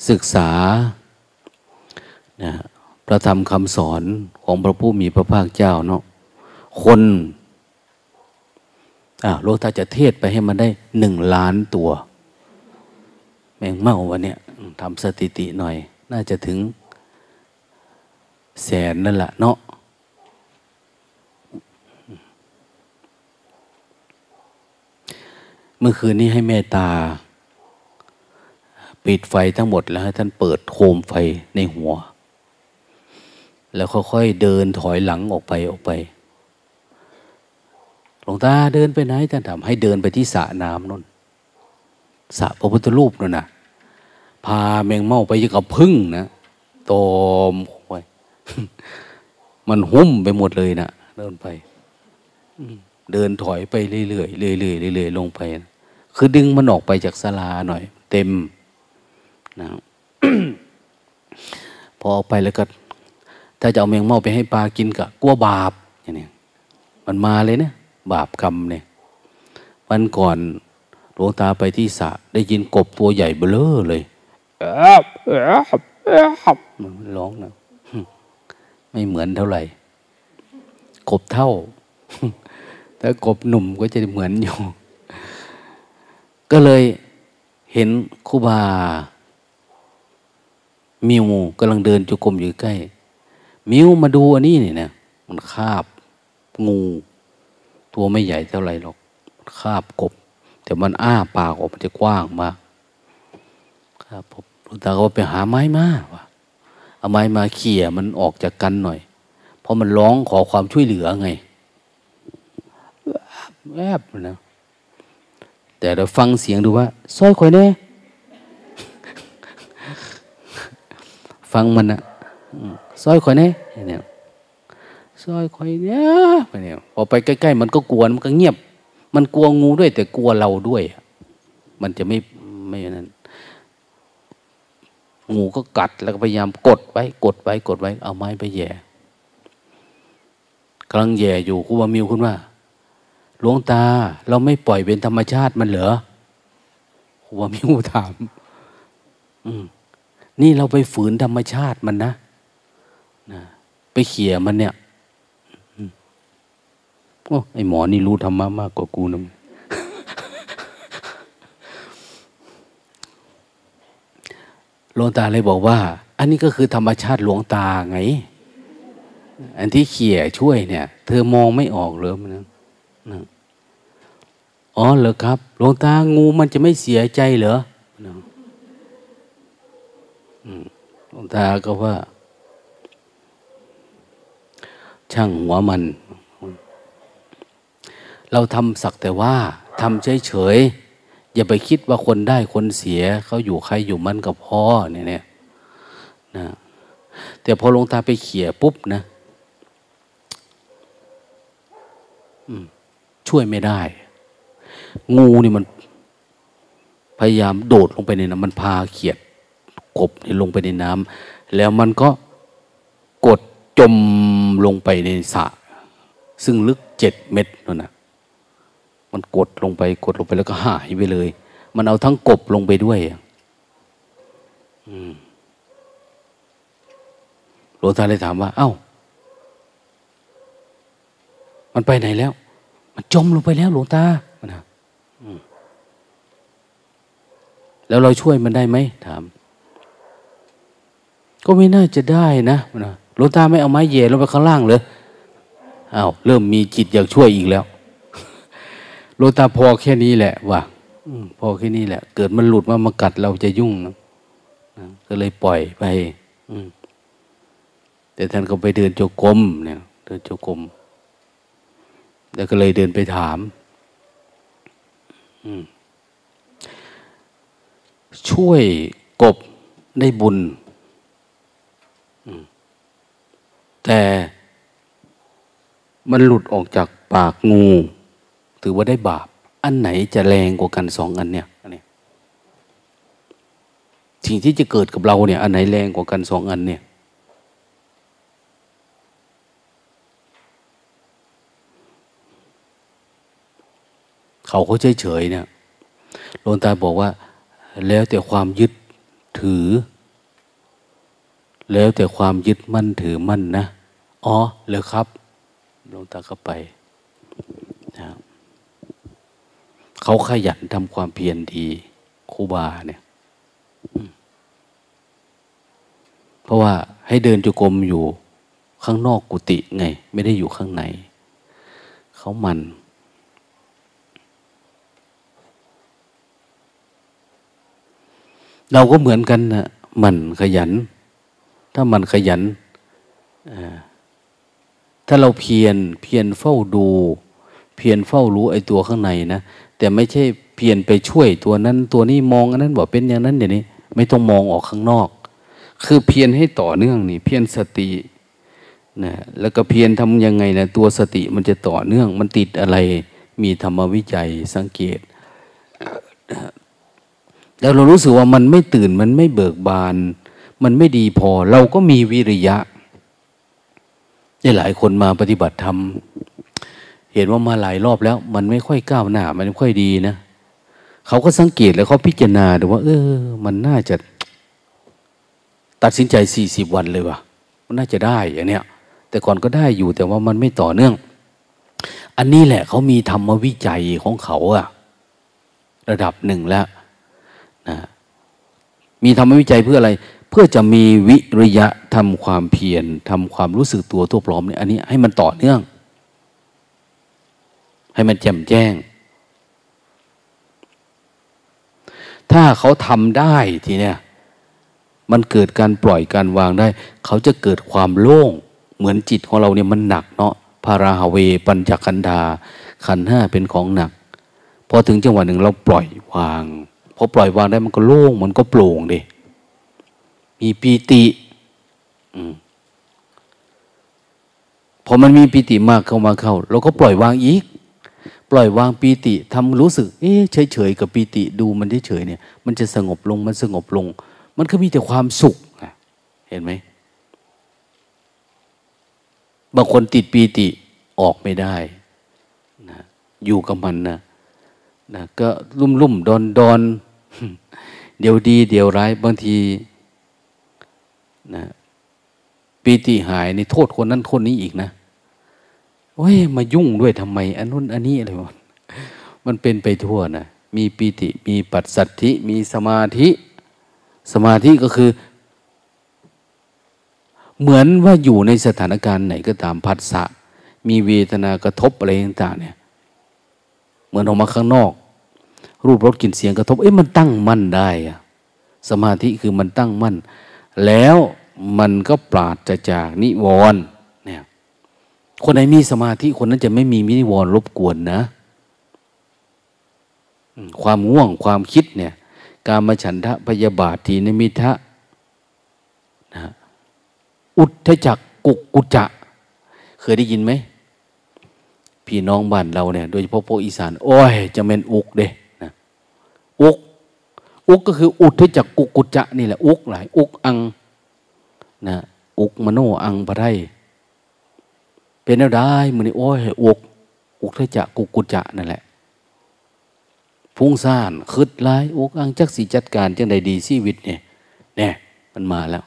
ศึกษา นะพระธรรมคำสอนของพระผู้มีพระภาคเจ้าเนาะคนอ่าโลกถ้าจะเทศไปให้มันได้หนึ่งล้านตัว แมงเม่าวันเนี้ยทำสถิติหน่อย น่าจะถึงแสนนั่นแหละเนาะเมื่อคืนนี้ให้เมตตา ปิดไฟทั้งหมดแล้วให้ท่านเปิดโคมไฟในหัว แล้วค่อยๆเดินถอยหลังออกไปออกไป หลวงตาเดินไปไหนท่านถามให้เดินไปที่สระน้ำนั่นสระพระพุทธรูปนั่นนะพาแมงเม่าไปยังกับพึ่งนะตอมไว้มันหุ้มไปหมดเลยนะเดินไปเดินถอยไปเรื่อยๆเรื่อยๆเรื่อยๆลงไปนะคือดึงมันออกไปจากศาลาหน่อย เต็มนะพอออกไปแล้วก็ ถ้าจะเอาแมงเม่าไปให้ปลากินก็กลัวบาปอย่างนี้มันมาเลยนะบาปกรรมเนี่ยวันก่อนหลวงตาไปที่สระได้ยินกบตัวใหญ่เบ้อเลยแอบแอบแอบมันร้องนะไม่เหมือนเท่าไหร่ กบเท่าถ้ากบหนุ่มก็จะเหมือนอยู่ ก็เลยเห็นคูบา มิวกำลังเดินจุกรมอยู่ใกล้ มิวมาดูอันนี้นี่นะมันคาบงู ตัวไม่ใหญ่เท่าไรหรอกคาบกบ แต่มันอ้าปากออกมันจะกว้างมากครับผมหลวงตาก็ไปหาไม้มาว่ะเอาไม้มาเขี่ยมันออกจากกันหน่อย เพราะมันร้องขอความช่วยเหลือไงแอบนะแต่เราฟังเสียงดูว่าซอยคอยแน่ฟังมันนะ ซอยคอยแน่เนี่ยซอยคอยเนี่ยไปเนี่ยพอไปใกล้ๆมันก็กลัวมันก็เงียบ มันกลัวงูด้วย แต่กลัวเราด้วย มันจะไม่ไม่นั้น งูก็กัดแล้วก็พยายามกดไว้ กดไว้กดไว้ เอาไม้ไปแย่กำลังแย่อยู่ครูบามิวคุณว่าหลวงตา เราไม่ปล่อยเป็นธรรมชาติมันเหรอครูบามิวถาม อืมนี่เราไปฝืนธรรมชาติมันนะ นะไปเขี่ยมันเนี่ยโอ้ไอหมอนี่รู้ธรรมะมากกว่ากูนะหลวงตาเลยบอกว่า อันนี้ก็คือธรรมชาติหลวงตาไง อันที่เขี่ยช่วยเนี่ย เธอมองไม่ออกเลยมันนะอ๋อเหรอครับหลวงตางูมันจะไม่เสียใจเหรอหลวงตาก็ว่า ช่างหัวมัน เราทำสักแต่ว่าทำเฉยๆอย่าไปคิดว่าคนได้คนเสีย เขาอยู่ใครอยู่มันกับพ่อเนี่ยเนี่ยนะแต่พอลงตาไปเขี่ยปุ๊บนะช่วยไม่ได้ งูนี่มัน พยายามโดดลงไปในน้ำมันพาเขียดกบลงไปในน้ำแล้วมันก็ จมลงไปในสระซึ่งลึกเจ็ดเมตรนั่นนะมันกดลงไปกดลงไปแล้วก็หายไปเลย มันเอาทั้งกบลงไปด้วยหลวงตาเลยถามว่า เอา้า มันไปไหนแล้ว มันจมลงไปแล้วหลวงตานะแล้วเราช่วยมันได้ไหมถาม ก็ไม่น่าจะได้นะนะ หลวงตาไม่เอาไม้เย่ลงไปข้างล่างเลยอา้าวเริ่มมีจิตอยากช่วยอีกแล้วหลวงตาพอแค่นี้แหละว่ะพอแค่นี้แหละ เกิดมันหลุดมามากัดเราจะยุ่งนะก็เลยปล่อยไปแต่ท่านก็ไปเดินโจกรมเนี่ย เดินโจกรมแล้วก็เลยเดินไปถามช่วยกบได้บุญ แต่มันหลุดออกจากปากงู ถือว่าได้บาป อันไหนจะแรงกว่ากันสองอันเนี่ยอันนี้สิ่งที่จะเกิดกับเราเนี่ย อันไหนแรงกว่ากันสองอันเนี่ย เขาเขาเฉยๆเนี่ยหลวงตาบอกว่า แล้วแต่ความยึดถือ แล้วแต่ความยึดมั่นถือมั่นนะ อ๋อเลยครับลงตาก็ไปนะเขาขยันทำความเพียรดีครูบาเนี่ยเพราะว่าให้เดินจุกรมอยู่ข้างนอกกุฏิไง ไม่ได้อยู่ข้างใน เขามันเราก็เหมือนกันนะมันขยัน ถ้ามันขยัน ถ้าเราเพียรเพียรเฝ้าดู เพียรเฝ้ารู้ไอ้ตัวข้างในนะ แต่ไม่ใช่เพียรไปช่วยตัวนั้น ตัวนี้มองอันนั้นบอกเป็นอย่างนั้นอย่างนี้ ไม่ต้องมองออกข้างนอก คือเพียรให้ต่อเนื่องนี่ เพียรสตินะแล้วก็เพียรทำยังไงนะตัวสติมันจะต่อเนื่อง มันติดอะไร มีธรรมวิจัยสังเกต แล้วเรารู้สึกว่ามันไม่ตื่นมันไม่เบิกบาน มันไม่ดีพอ เราก็มีวิริยะนี่หลายคนมาปฏิบัติธรรมเห็นว่ามาหลายรอบแล้ว มันไม่ค่อยก้าวหน้า มันไม่ค่อยดีนะเขาก็สังเกตแล้วเขาพิจารณาดูว่า เออ มันน่าจะ ตัดสินใจสี่สิบวันเลยวะมันน่าจะได้อย่างเนี้ยแต่ก่อนก็ได้อยู่แต่ว่ามันไม่ต่อเนื่อง อันนี้แหละเขามีธรรมวิจัยของเขาอะระดับหนึ่งแล้วนะมีธรรมวิจัยเพื่ออะไร เพื่อจะมีวิริยะทำความเพียรทำความรู้สึกตัวตัวพร้อมเนี่ยอันนี้ให้มันต่อเนื่อง ให้มันแจ่มแจ้ง ถ้าเขาทำได้ทีเนี้ยมันเกิดการปล่อยการวางได้ เขาจะเกิดความโล่ง เหมือนจิตของเราเนี่ยมันหนักเนาะพาราหเว ปัญจคันธาขันห้าเป็นของหนักพอถึงจังหวะหนึ่งเราปล่อยวางพอปล่อยวางได้มันก็โล่งมันก็โปร่งดิ มีปีติพอมันมีปีติมากเข้ามาเข้า เราก็ปล่อยวางอีก ปล่อยวางปีติทำรู้สึก เอ๊ะเฉยเฉยกับปีติดูมันเฉยเนี่ย มันจะสงบลงมันสงบลง มันก็มีแต่ความสุขเห็นไหมบางคนติดปีติออกไม่ได้นะอยู่กับมันนะนะก็ลุ่มลุ่มดอนดอนเดี๋ยวดี เดี๋ยวร้ายบางที นะปีติหายในโทษคนนั้นคนนี้อีกนะโอ้ยมายุ่งด้วยทำไม อันนู้นอันนี้อะไรวะมันเป็นไปทั่วนะมีปีติมีปัสสัทธิ มีสมาธิ สมาธิก็คือ เหมือนว่าอยู่ในสถานการณ์ไหนก็ตามพัสสะมีเวทนากระทบอะไรต่างๆเนี่ย เหมือนออกมาข้างนอก รูปรสกลิ่นเสียงกระทบ เอ้ยมันตั้งมั่นได้อะสมาธิคือมันตั้งมั่น แล้ว มันก็ปราดจะจากนิวรณ์เนี่ยคนไหนมีสมาธิคนนั้นจะไม่มีนิวรณ์รบกวนนะความง่วงความคิดเนี่ย การมาฉันทะพยาบาททีนิมิทะนะอุทธจักกุกกุจะเคยได้ยินไหมพี่น้องบ้านเราเนี่ย โดยเฉพาะพวกอีสาน โอ้ย จะเป็นอุกเด้นะอุกอุกก็คืออุทธจักกุกกุจะนี่แหละอุกหลายอุกอัง นะอุกมโนอังพระไทยเป็นแนวได้มือนี่โอ้ยอุกอุกทจักกุกกุจะนั่นแหละฟุ้งซ่านคืดลายอุกอังจักสีจัดการจังใดดีชีวิตเนี่ยเนี่ยมันมาแล้ว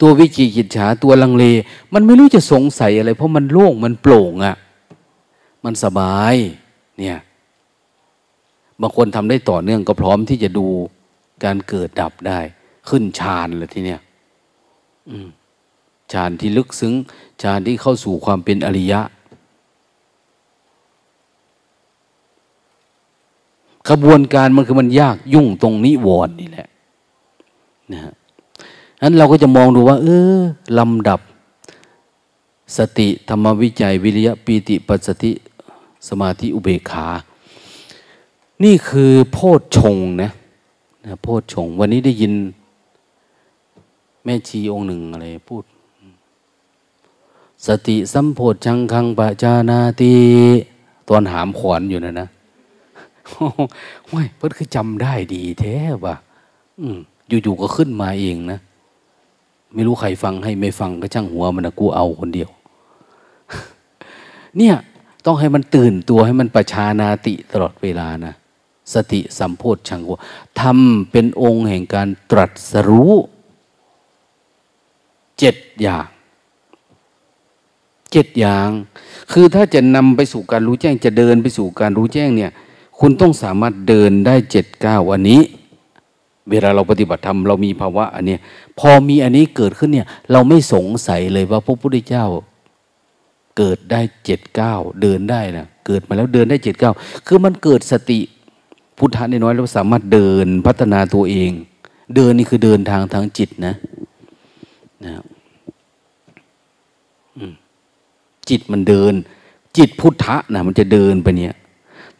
ตัววิจิกิจฉาตัวลังเล มันไม่รู้จะสงสัยอะไร เพราะมันโล่งมันโปร่งอะ่ะมันสบายเนี่ยบางคนทำได้ต่อเนื่องก็พร้อมที่จะดูการเกิดดับได้ ขึ้นฌานเลยทีเนี้ยฌานที่ลึกซึ้งฌานที่เข้าสู่ความเป็นอริยะกระบวนการมันคือมันยากยุ่งตรงนิวรณ์นี่แหละนะฮะนั้นเราก็จะมองดูว่า เออลำดับ สติธรรมวิจัย วิริยะปีติปัสสติสมาธิอุเบกขา นี่คือโพชฌงนะนะโพชฌงวันนี้ได้ยิน แม่ชีองค์หนึ่งอะไรพูด สติสัมโพชังคังปะจานาตีตอนหามขวนอยู่นะนะโอ้ยเพิ่นคือจำได้ดีแท้ว่ะอยู่ๆก็ขึ้นมาเองนะ ไม่รู้ใครฟังให้ไม่ฟังก็ช่างหัวมันนะกูเอาคนเดียว เนี่ย ต้องให้มันตื่นตัวให้มันประชานาติตลอดเวลานะสติสัมโพธชังวทำเป็นองค์แห่งการตรัสรู้ เจ็ดอย่างเจ็ดอย่าง คือถ้าจะนำไปสู่การรู้แจ้งจะเดินไปสู่การรู้แจ้งเนี่ย คุณต้องสามารถเดินได้เจ็ดก้าวอันนี้ เวลาเราปฏิบัติธรรมเรามีภาวะอันนี้พอมีอันนี้เกิดขึ้นเนี่ย เราไม่สงสัยเลยว่าพระพุทธเจ้า เกิดได้เจ็ดเก้าเดินได้นะเกิดมาแล้วเดินได้เจ็ดเก้าคือมันเกิดสติพุทธะน้อยเราสามารถเดินพัฒนาตัวเอง เดินนี่คือเดินทางทางจิตนะ นะจิตมันเดิน จิตพุทธะนะมันจะเดินไปเนี่ย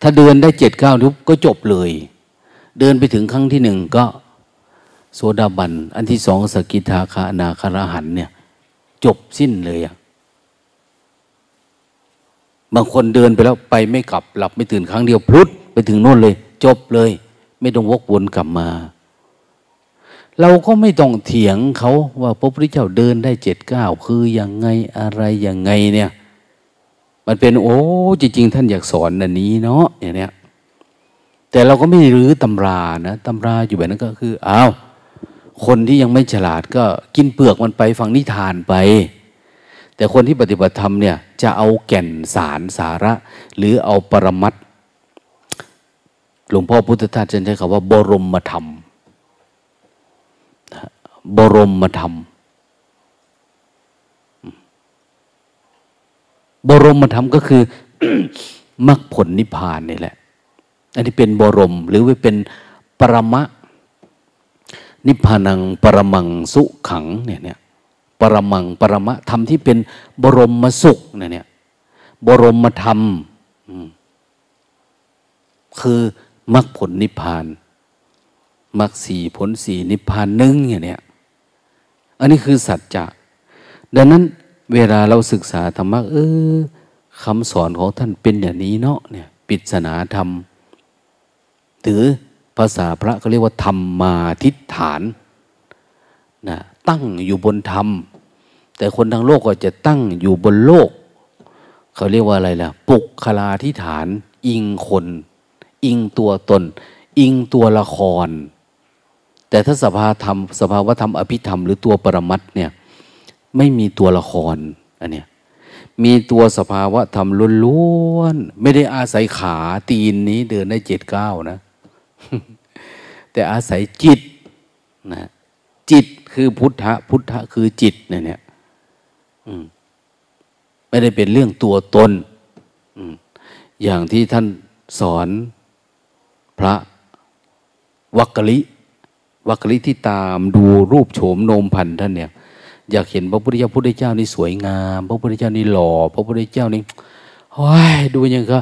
ถ้าเดินได้เจ็ดเก้าทุกก็จบเลย เดินไปถึงครั้งที่หนึ่งก็ โสดาบัน อันที่สองสกิทาคานาคารหันเนี่ย จบสิ้นเลยอะบางคนเดินไปแล้วไปไม่กลับหลับไม่ตื่นครั้งเดียวพลุดไปถึงโน่นเลย จบเลย ไม่ต้องวกวนกลับมา เราก็ไม่ต้องเถียงเขาว่าพระพุทธเจ้าเดินได้เจ็ดเก้าคือยังไงอะไรยังไงเนี่ย มันเป็นโอ้จริง ๆ ท่านอยากสอนอันนี้เนาะอย่างเนี้ยแต่เราก็ไม่รื้อตำรานะตำราอยู่แบบนั้นก็คืออ้าวคนที่ยังไม่ฉลาดก็กินเปลือกมันไปฟังนิทานไป แต่คนที่ปฏิบัติธรรมเนี่ยจะเอาแก่นสารสาระ หรือเอาปรมัตหลวงพ่อพุทธทาสใช้คำว่าบรมธรรม บรมธรรม บรมธรรมก็คือมรรคผลนิพพานนี่แหละ อันนี้เป็นบรม หรือว่าเป็นปรมะ นิพพานังปรมังสุขังเนี่ยเนี่ยปรมังปรมะธรรมที่เป็นบรมมสุขเนะเนี่ยบรมธรรมคือมรรคผลนิพพานมรรคสี่ผลสี่นิพพานหนึ่งอย่างเนี้ย อันนี้คือสัจจะ ดังนั้นเวลาเราศึกษาธรรมะเออคำสอนของท่านเป็นอย่างนี้เนาะเนี่ยปิศนาธรรมหรือภาษาพระก็เรียกว่าธรรมมาทิฏฐานนะตั้งอยู่บนธรรม แต่คนทางโลกก็จะตั้งอยู่บนโลก เขาเรียกว่าอะไรล่ะ ปุกคลาทิฐาน อิงคน อิงตัวตน อิงตัวละคร แต่ถ้าสภาธรรมสภาวธรรมอภิธรรมหรือตัวปรมัตเนี่ยไม่มีตัวละครอันเนี้ยมีตัวสภาวะธรรมล้วนๆไม่ได้อาศัยขาตีนนี้เดินได้เจ็ดเก้านะ แต่อาศัยจิตนะจิตคือพุทธะพุทธะคือจิตเนี่ยเนี่ยไม่ได้เป็นเรื่องตัวตนอย่างที่ท่านสอนพระวักกะลิ วักกะลิที่ตามดูรูปโฉมโนมพันท่านเนี่ยอยากเห็นพระพุทธเจ้าพุทธเจ้านี่สวยงาม พระพุทธเจ้านี่หล่อ พระพุทธเจ้านี่โอ้ยดูยังก็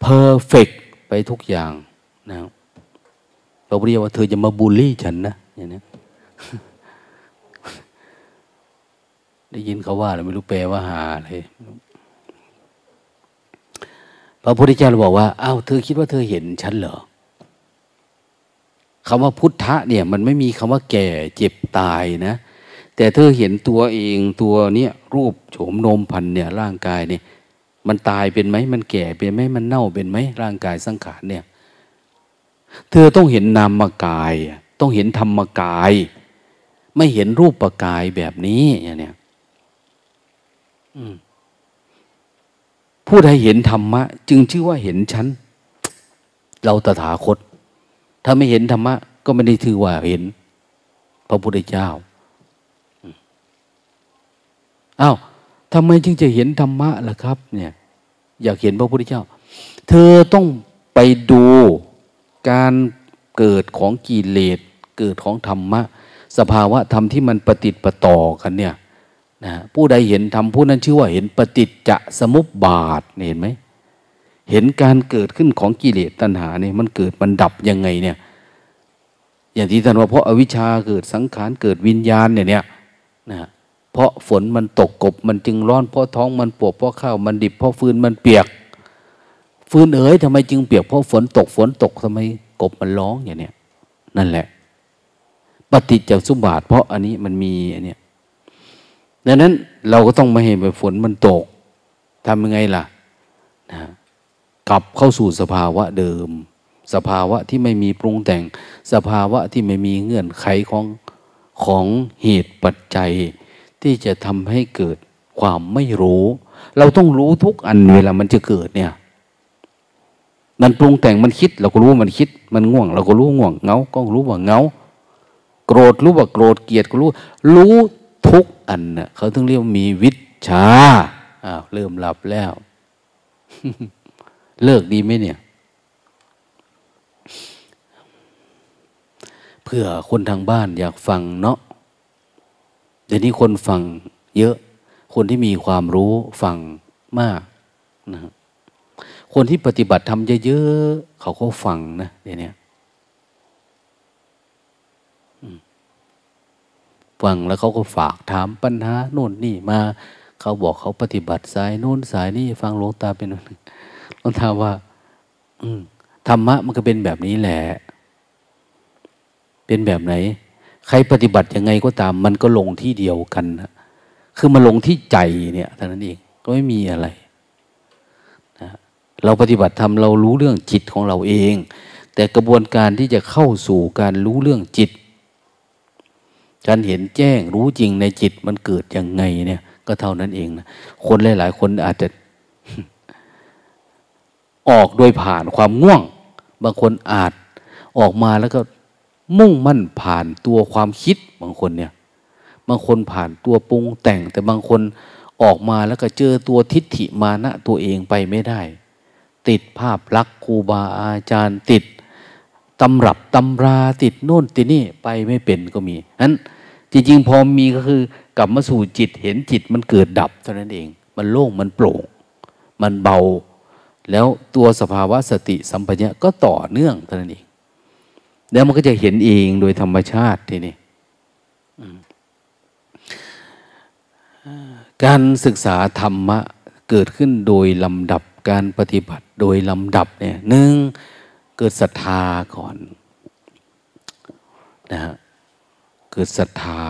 เพอร์เฟกไปทุกอย่างนะพระพุทธเจ้าว่าเธอจะมาบูลลี่ฉันนะอย่างนี้ได้ยินเขาว่าอะไรไม่รู้แปลว่าหาอะไรพระพุทธเจ้าบอกว่าอ้าวเธอคิดว่าเธอเห็นฉันเหรอ คำว่าพุทธะเนี่ย มันไม่มีคำว่าแก่เจ็บตายนะ แต่เธอเห็นตัวเองตัวเนี้ยรูปโฉมนมพันเนี่ยร่างกายเนี่ย มันตายเป็นไหมมันแก่เป็นไหมมันเน่าเป็นไหมร่างกายสังขารเนี่ย เธอต้องเห็นนามกาย ต้องเห็นธรรมกาย ไม่เห็นรูปปกายแบบนี้อย่างเนี้ยผู้ใดเห็นธรรมะ จึงชื่อว่าเห็นฉันเราตถาคต ถ้าไม่เห็นธรรมะ ก็ไม่ได้ถือว่าเห็น พระพุทธเจ้าอา้าวทำไมจึงจะเห็นธรรมะล่ะครับ เนี่ย อยากเห็นพระพุทธเจ้า เธอต้องไปดูการเกิดของกิเลสเกิดของธรรมะ สภาวะธรรมที่มันปฏิติประต่อกันเนี่ยนะผู้ใดเห็นธรรมผู้นั้นชื่อว่าเห็นปฏิจจสมุปบาทเห็นไหม เห็นการเกิดขึ้นของกิเลสตัณหาเนี่ยมันเกิดมันดับยังไงเนี่ย อย่างที่ท่านว่าเพราะอาวิชชาเกิดสังขารเกิดวิญญาณเนี่ยเนี่ยนะเพราะฝนมันตกกบมันจึงร้อนเพราะท้องมันปวดเพราะข้าวมันดิบเพราะฟืนมันเปียก ฟืนเอ๋ยทำไมจึงเปียกเพราะฝนตกฝนตกทำไมกบมันร้องอย่างเนี้ยนั่นแหละ ปฏิจจสุบาท เพราะอันนี้มันมีอันเนี้ยดังนั้นเราก็ต้องมาเห็นไปฝนมันตกทำยังไงล่ะนะ กลับเข้าสู่สภาวะเดิม สภาวะที่ไม่มีปรุงแต่ง สภาวะที่ไม่มีเงื่อนไขของของเหตุปัจจัย ที่จะทำให้เกิดความไม่รู้ เราต้องรู้ทุกอันเวลามันจะเกิดเนี่ย มันปรุงแต่งมันคิด เราก็รู้ว่ามันคิด มันง่วง เราก็รู้ง่วงเงาก็รู้ว่าเงาโกรธรู้ว่าโกรธเกลียดก็รู้ รู้ทุกอันน่ะเขาถึงเรียกว่ามีวิชาอ้าวเริ่มหลับแล้ว เลิกดีไหมเนี่ย เพื่อคนทางบ้านอยากฟังเนาะเดี๋ยวนี้คนฟังเยอะ คนที่มีความรู้ฟังมากนะคนที่ปฏิบัติทำเยอะๆเขาก็ฟังนะเดี๋ยวนี้ฟังแล้วเขาก็ฝากถามปัญหาโน่นนี่มา เขาบอกเขาปฏิบัติสายโน่นสายนี่ฟังหลวงตาเป็นห ลวงตาว่า อืธรรมะมันก็เป็นแบบนี้แหละ เป็นแบบไหน ใครปฏิบัติยังไงก็ตาม มันก็ลงที่เดียวกันนะคือมาลงที่ใจเนี่ยเท่านั้นเองก็ไม่มีอะไรนะเราปฏิบัติทำเรารู้เรื่องจิตของเราเอง แต่กระบวนการที่จะเข้าสู่การรู้เรื่องจิต การเห็นแจ้งรู้จริงในจิตมันเกิดยังไงเนี่ย ก็เท่านั้นเองนะคนหลาย ๆ คนอาจจะ ออกโดยผ่านความง่วง บางคนอาจออกมาแล้วก็มุ่งมั่นผ่านตัวความคิดบางคนเนี่ยบางคนผ่านตัวปรุงแต่ง แต่บางคนออกมาแล้วก็เจอตัวทิฏฐิมานะตัวเองไปไม่ได้ ติดภาพลักษณ์ครูบาอาจารย์ติดตำรับตำราติดโน่นติดนี่ไปไม่เป็นก็มีนั้นจริงๆพอมีก็คือกลับมาสู่จิตเห็นจิตมันเกิดดับเท่านั้นเอง มันโล่งมันโปร่ง มันเบา แล้วตัวสภาวะสติสัมปชัญญะก็ต่อเนื่องเท่านั้นเองแล้วมันก็จะเห็นเองโดยธรรมชาติทีนี้การศึกษาธรรมะเกิดขึ้นโดยลำดับการปฏิบัติโดยลำดับเนี่ยหนึ่งเกิดศรัทธาก่อนนะฮะเกิดศรัทธา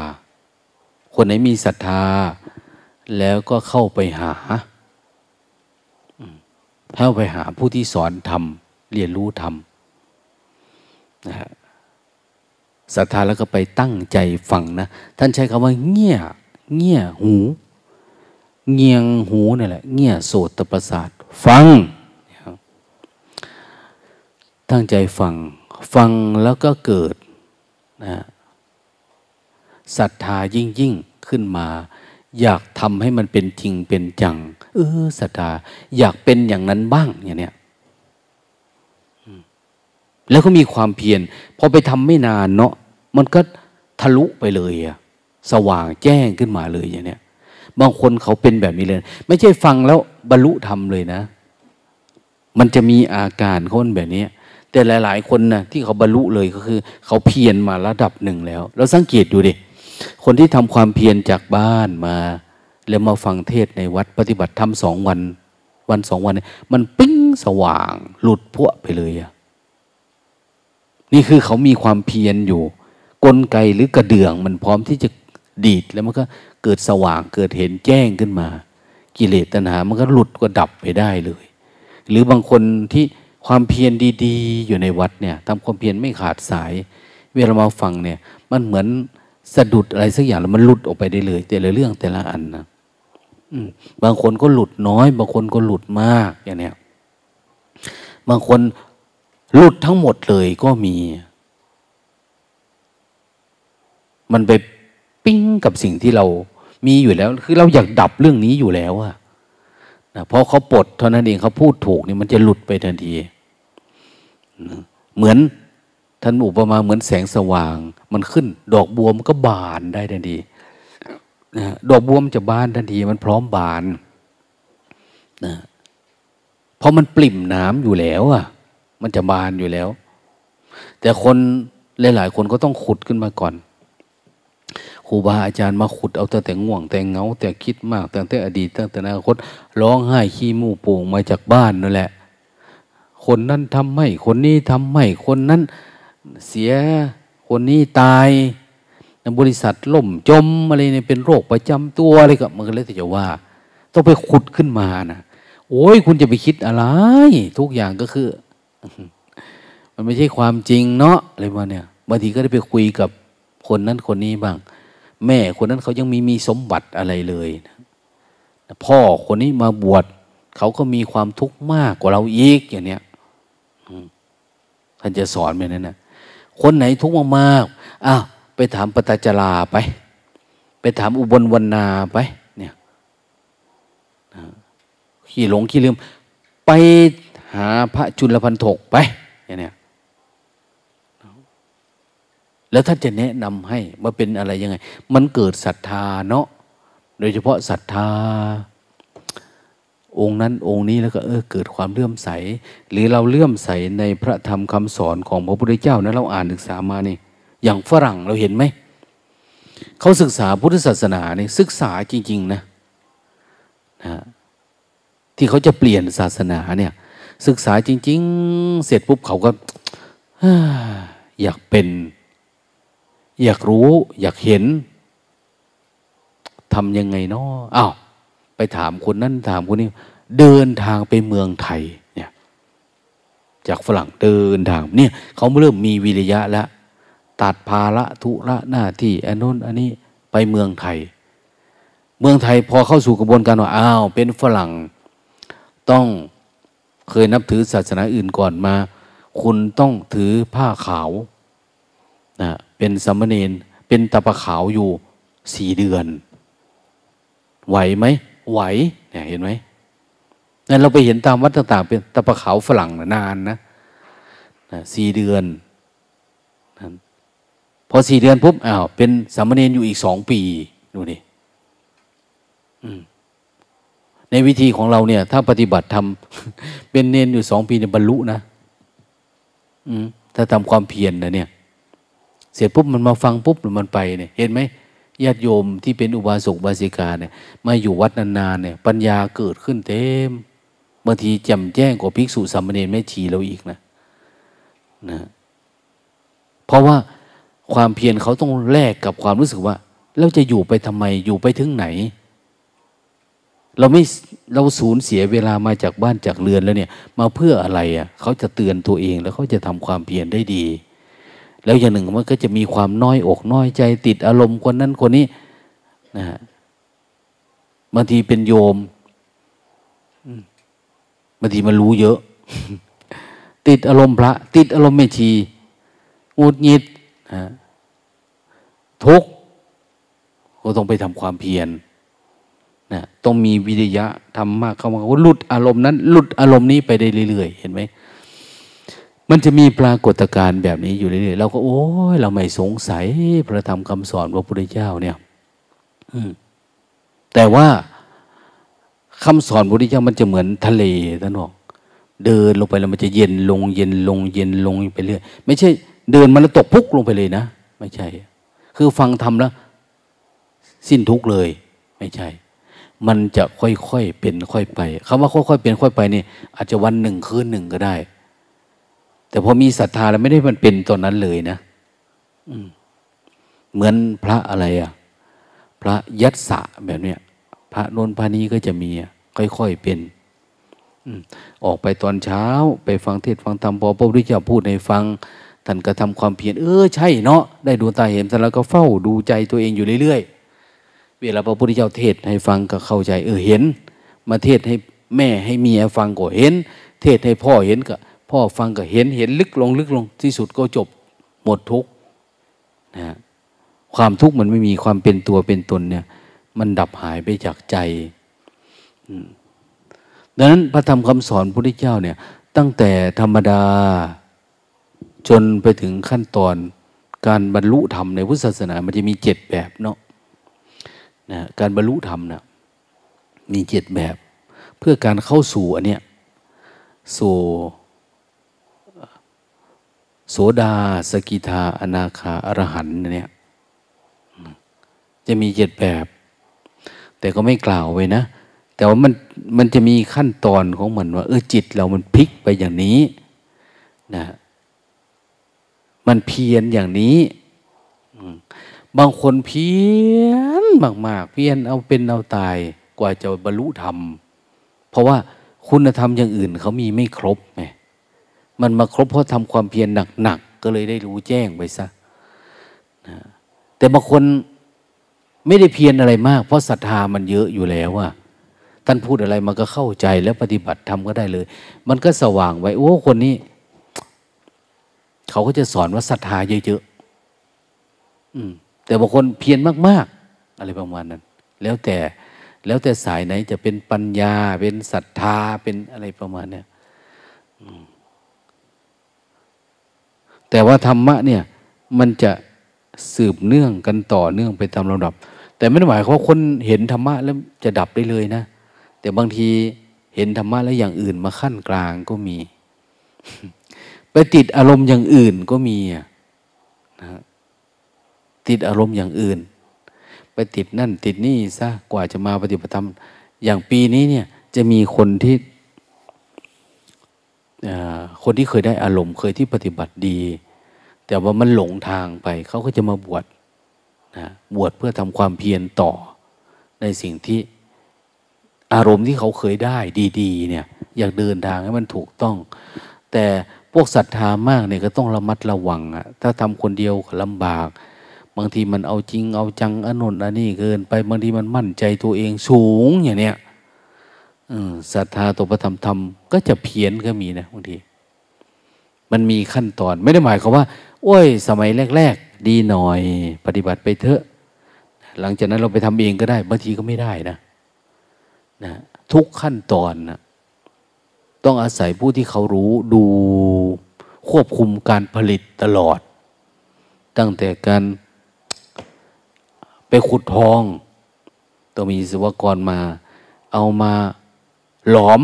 คนไหนมีศรัทธา แล้วก็เข้าไปหา เข้าไปหาผู้ที่สอนทำเรียนรู้ทำนะฮะศรัทธาแล้วก็ไปตั้งใจฟังนะ ท่านใช้คำว่า เงี่ย เงี่ยหู เงียงหูนี่แหละ เงี่ยโสตประสาท ฟัง ตั้งใจฟัง ฟังแล้วก็เกิดนะศรัทธายิ่งยิ่งขึ้นมา อยากทำให้มันเป็นจริงเป็นจัง ออศรัทธาอยากเป็นอย่างนั้นบ้างอย่างเนี้ยแล้วก็มีความเพียรพอไปทำไม่นานเนาะมันก็ทะลุไปเลยอะสว่างแจ้งขึ้นมาเลยอย่างเนี้ยบางคนเขาเป็นแบบนี้เลย ไม่ใช่ฟังแล้วบรรลุธรรมเลยนะ มันจะมีอาการคนแบบนี้แต่หลาย ๆ คนนะที่เขาบรรลุเลยก็คือ เขาเพียรมาระดับหนึ่งแล้ว เราสังเกตดูดิคนที่ทำความเพียรจากบ้านมา แล้วมาฟังเทศในวัดปฏิบัติธรรมสองวัน วันสองวัน มันปิ้งสว่าง หลุดพวไปเลยอะนี่คือเขามีความเพียรอยู่ กลไกหรือกระเดื่อง มันพร้อมที่จะดีดแล้วมันก็เกิดสว่างเกิดเห็นแจ้งขึ้นมา กิเลสตัณหา มันก็หลุดก็ดับไปได้เลย หรือบางคนที่ความเพียรดีๆ อยู่ในวัดเนี่ยทำความเพียรไม่ขาดสาย เวลามาฟังเนี่ย มันเหมือนสะดุดอะไรสักอย่างแล้วมันหลุดออกไปได้เลย แต่ละเรื่องแต่ละอันนะ บางคนก็หลุดน้อย บางคนก็หลุดมากอย่างเนี้ยบางคนหลุดทั้งหมดเลยก็มี มันไปปิ้งกับสิ่งที่เรามีอยู่แล้ว คือเราอยากดับเรื่องนี้อยู่แล้วอะนะเพราะเขาปลดเท่านั้นเองเขาพูดถูกนี่มันจะหลุดไปทันที เหมือนท่านอุปมาเหมือนแสงสว่าง มันขึ้น ดอกบัวมันก็บานได้ทันที นะดอกบัวมันจะบานทันทีมันพร้อมบานนะเพราะมันปริ่มน้ำอยู่แล้วอะ มันจะบานอยู่แล้ว แต่คนหลายๆคนก็ต้องขุดขึ้นมาก่อนครูบาอาจารย์มาขุดเอาแต่แต่ง่วงแต่เงา แต่คิดมากตั้งแต่อดีตตั้งแต่อนาคตร้องไห้ขี้มูกโป่งมาจากบ้านนั่นแหละ คนนั้นทำไม่คนนี้ทำไม่คนนั้นเสียคนนี้ตาย บริษัทล่มจมอะไรเนี่ยเป็นโรคประจำตัวอะไรก็มันก็เลยจะว่า ต้องไปขุดขึ้นมานะโอ้ยคุณจะไปคิดอะไร ทุกอย่างก็คือ มันไม่ใช่ความจริงเนาะอะไรมาเนี่ยบางทีก็ได้ไปคุยกับคนนั้นคนนี้บ้าง แม่คนนั้นเขายังมีมีสมบัติอะไรเลยพ่อคนนี้มาบวชเขาก็มีความทุกข์มากกว่าเราอีกอย่างเนี้ยท่านจะสอนแบบนั้นนะคนไหนทุกข์มากๆอ้าว ไปถามปตจลาไป ไปถามอุบลวรรณาไป เนี่ยขี้หลงขี้ลืม ไปหาพระจุลพันธกไปอย่างเนี้ยแล้วท่านจะแนะนำให้ว่าเป็นอะไรยังไง มันเกิดศรัทธาเนาะโดยเฉพาะศรัทธา องค์นั้นองค์นี้แล้วก็เออเกิดความเลื่อมใส หรือเราเลื่อมใสในพระธรรมคำสอนของพระพุทธเจ้านะเราอ่านศึกษามานี่ อย่างฝรั่งเราเห็นไหม เขาศึกษาพุทธศาสนาเนี่ยศึกษาจริง ๆ นะนะที่เขาจะเปลี่ยนศาสนาเนี่ย ศึกษาจริง ๆ เสร็จปุ๊บเขาก็อยากเป็น อยากรู้ อยากเห็นทำยังไงเนาะอ้าวไปถามคนนั้นถามคนนี้เดินทางไปเมืองไทยเนี่ย จากฝรั่งเดินทางเนี่ยเขาเริ่มมีวิริยะแล้ว ตัดภาระทุระหน้าที่อันนู้นอันนี้ไปเมืองไทย เมืองไทยพอเข้าสู่กระบวนการว่าอ้าวเป็นฝรั่ง ต้องเคยนับถือศาสนาอื่นก่อนมา คุณต้องถือผ้าขาวนะเป็นสมณเณรเป็นตะปะขาวอยู่สี่เดือน ไหวไหมไหวเนี่ยเห็นไหมนั่นเราไปเห็นตามวัดต่างๆเป็นตะปะขาวฝรั่งนานนะสี่เดือน พอสี่เดือนปุ๊บอ้าวเป็นสามเณรอยู่อีกสองปีดูดิในวิธีของเราเนี่ย ถ้าปฏิบัติทำเป็นเนนอยู่สองปีเนี่ยบรรลุนะถ้าทำความเพียรนนะเนี่ย เสร็จปุ๊บมันมาฟังปุ๊บมันไปเนี่ย เห็นไหมญาติโยมที่เป็นอุบาสกบาสิกาเนี่ย มาอยู่วัดนานๆเนี่ย ปัญญาเกิดขึ้นเต็มบางทีจำแจ้งกว่าภิกษุสามเณรไม่ชีเราอีกนะนะ เพราะว่า ความเพียรเขาต้องแลกกับความรู้สึกว่า เราจะอยู่ไปทำไมอยู่ไปถึงไหน เราไม่เราสูญเสียเวลามาจากบ้านจากเรือนแล้วเนี่ย มาเพื่ออะไรอะเขาจะเตือนตัวเองแล้วเขาจะทำความเพียรได้ดี แล้วอย่างหนึ่งมันก็จะมีความน้อยอกน้อยใจติดอารมณ์คนนั้นคนนี้นะฮะบางทีเป็นโยมบางทีมันรู้เยอะ ติดอารมณ์พระ ติดอารมณ์ไม่ชีงุดหงิด ทุกก็ต้องไปทำความเพียรนะต้องมีวิริยะทำมากเข้ามาว่าหลุดอารมณ์นั้นหลุดอารมณ์นี้ไปได้เรื่อยๆ เห็นไหมมันจะมีปรากฏการณ์แบบนี้อยู่เรื่อยๆเราก็โอ้ยเราไม่สงสัยพระธรรมคำสอนพระพุทธเจ้าเนี่ยแต่ว่าคำสอนพระพุทธเจ้ามันจะเหมือนทะเลท่านบอกเดินลงไปแล้วมันจะเย็นลงเย็นลงเย็นลงไปเรื่อยไม่ใช่ เดินมาแล้วตกพุกลงไปเลยนะ ไม่ใช่ คือฟังทำแล้ว สิ้นทุกเลย ไม่ใช่ มันจะค่อยๆเป็นค่อยไปคำว่าค่อยๆเป็นค่อยไปนี่อาจจะวันหนึ่งคืนหนึ่งก็ได้ แต่พอมีศรัทธาแล้วไม่ได้มันเป็นตอนนั้นเลยนะเหมือนพระอะไรอะพระยัตสะแบบเนี้ยพระนนพานี้ก็จะมีค่อยๆเป็นออกไปตอนเช้า ไปฟังเทศฟังธรรมพอพระพุทธเจ้าพูดในฟัง ท่านก็ทำความเพียรเออใช่เนาะได้ดูตาเห็นแล้วก็เฝ้าดูใจตัวเองอยู่เรื่อยๆ เวลาพระพุทธเจ้าเทศให้ฟังก็เข้าใจ เออเห็น มาเทศให้แม่ให้เมียฟังก็เห็น เทศให้พ่อเห็นก็พ่อฟังก็เห็นเห็นลึกลงลึกลงที่สุดก็จบหมดทุกนะความทุกข์มันไม่มีความเป็นตัวเป็นตนเนี่ย มันดับหายไปจากใจดังนั้นพระธรรมคำสอนพระพุทธเจ้าเนี่ย ตั้งแต่ธรรมดา จนไปถึงขั้นตอนการบรรลุธรรมในพุทธศาสนา มันจะมีเจ็ดแบบเนาะนะการบรรลุธรรมนะมีเจ็ดแบบ เพื่อการเข้าสู่อันเนี้ยสู่โสดาสกิทาอนาคาอรหันเนี่ยจะมีเจ็ดแบบ แต่ก็ไม่กล่าวไว้นะ แต่ว่ามันมันจะมีขั้นตอนของมันว่า เออจิตเรามันพลิกไปอย่างนี้นะ มันเพียรอย่างนี้บางคนเพียรมากๆเพียรเอาเป็นเอาตายกว่าจะบรรลุธรรม เพราะว่าคุณธรรมอย่างอื่นเขามีไม่ครบไงมันมาครบเพราะทำความเพียรหนักๆก็เลยได้รู้แจ้งไปซะแต่บางคนไม่ได้เพียรอะไรมาก เพราะศรัทธามันเยอะอยู่แล้วว่าท่านพูดอะไรมันก็เข้าใจแล้วปฏิบัติทำก็ได้เลย มันก็สว่างไว้โอ้คนนี้ เขาก็จะสอนว่าศรัทธาเยอะๆแต่บางคนเพียรมาก ๆ อะไรประมาณนั้น แล้วแต่แล้วแต่สายไหนจะเป็นปัญญา เป็นศรัทธาเป็นอะไรประมาณเนี้ยแต่ว่าธรรมะเนี่ย มันจะสืบเนื่องกันต่อเนื่องไปตามลำดับ แต่ไม่ได้หมายความว่าคนเห็นธรรมะแล้วจะดับได้เลยนะ แต่บางทีเห็นธรรมะแล้วอย่างอื่นมาขั้นกลางก็มี ติดอารมณ์อย่างอื่นก็มีนะติดอารมณ์อย่างอื่น ไปติดนั่นติดนี่ซะกว่าจะมาปฏิบัติธรรมอย่างปีนี้เนี่ยจะมีคนที่คนที่เคยได้อารมณ์เคยที่ปฏิบัติดี แต่ว่ามันหลงทางไป เขาก็จะมาบวชนะบวชเพื่อทำความเพียรต่อ ในสิ่งที่อารมณ์ที่เขาเคยได้ดี ๆ เนี่ย อยากเดินทางให้มันถูกต้อง แต่ พวกศรัทธามากเนี่ยก็ต้องระมัดระวังอะถ้าทำคนเดียวก็ลำบาก บางทีมันเอาจริงเอาจังอนนอันนี้เกินไปบางทีมันมั่นใจตัวเองสูงอย่างเนี้ยศรัทธาตัวประธรรมธรรมก็จะเพี้ยนก็มีนะบางที มันมีขั้นตอนไม่ได้หมายความว่า โอ้ย สมัยแรก ๆ ดีหน่อย ปฏิบัติไปเถอะ หลังจากนั้นเราไปทำเองก็ได้บางทีก็ไม่ได้นะนะทุกขั้นตอนนะ ต้องอาศัยผู้ที่เขารู้ดูควบคุมการผลิตตลอด ตั้งแต่การไปขุดทอง ต้องมีศิวกรมา เอามาหลอม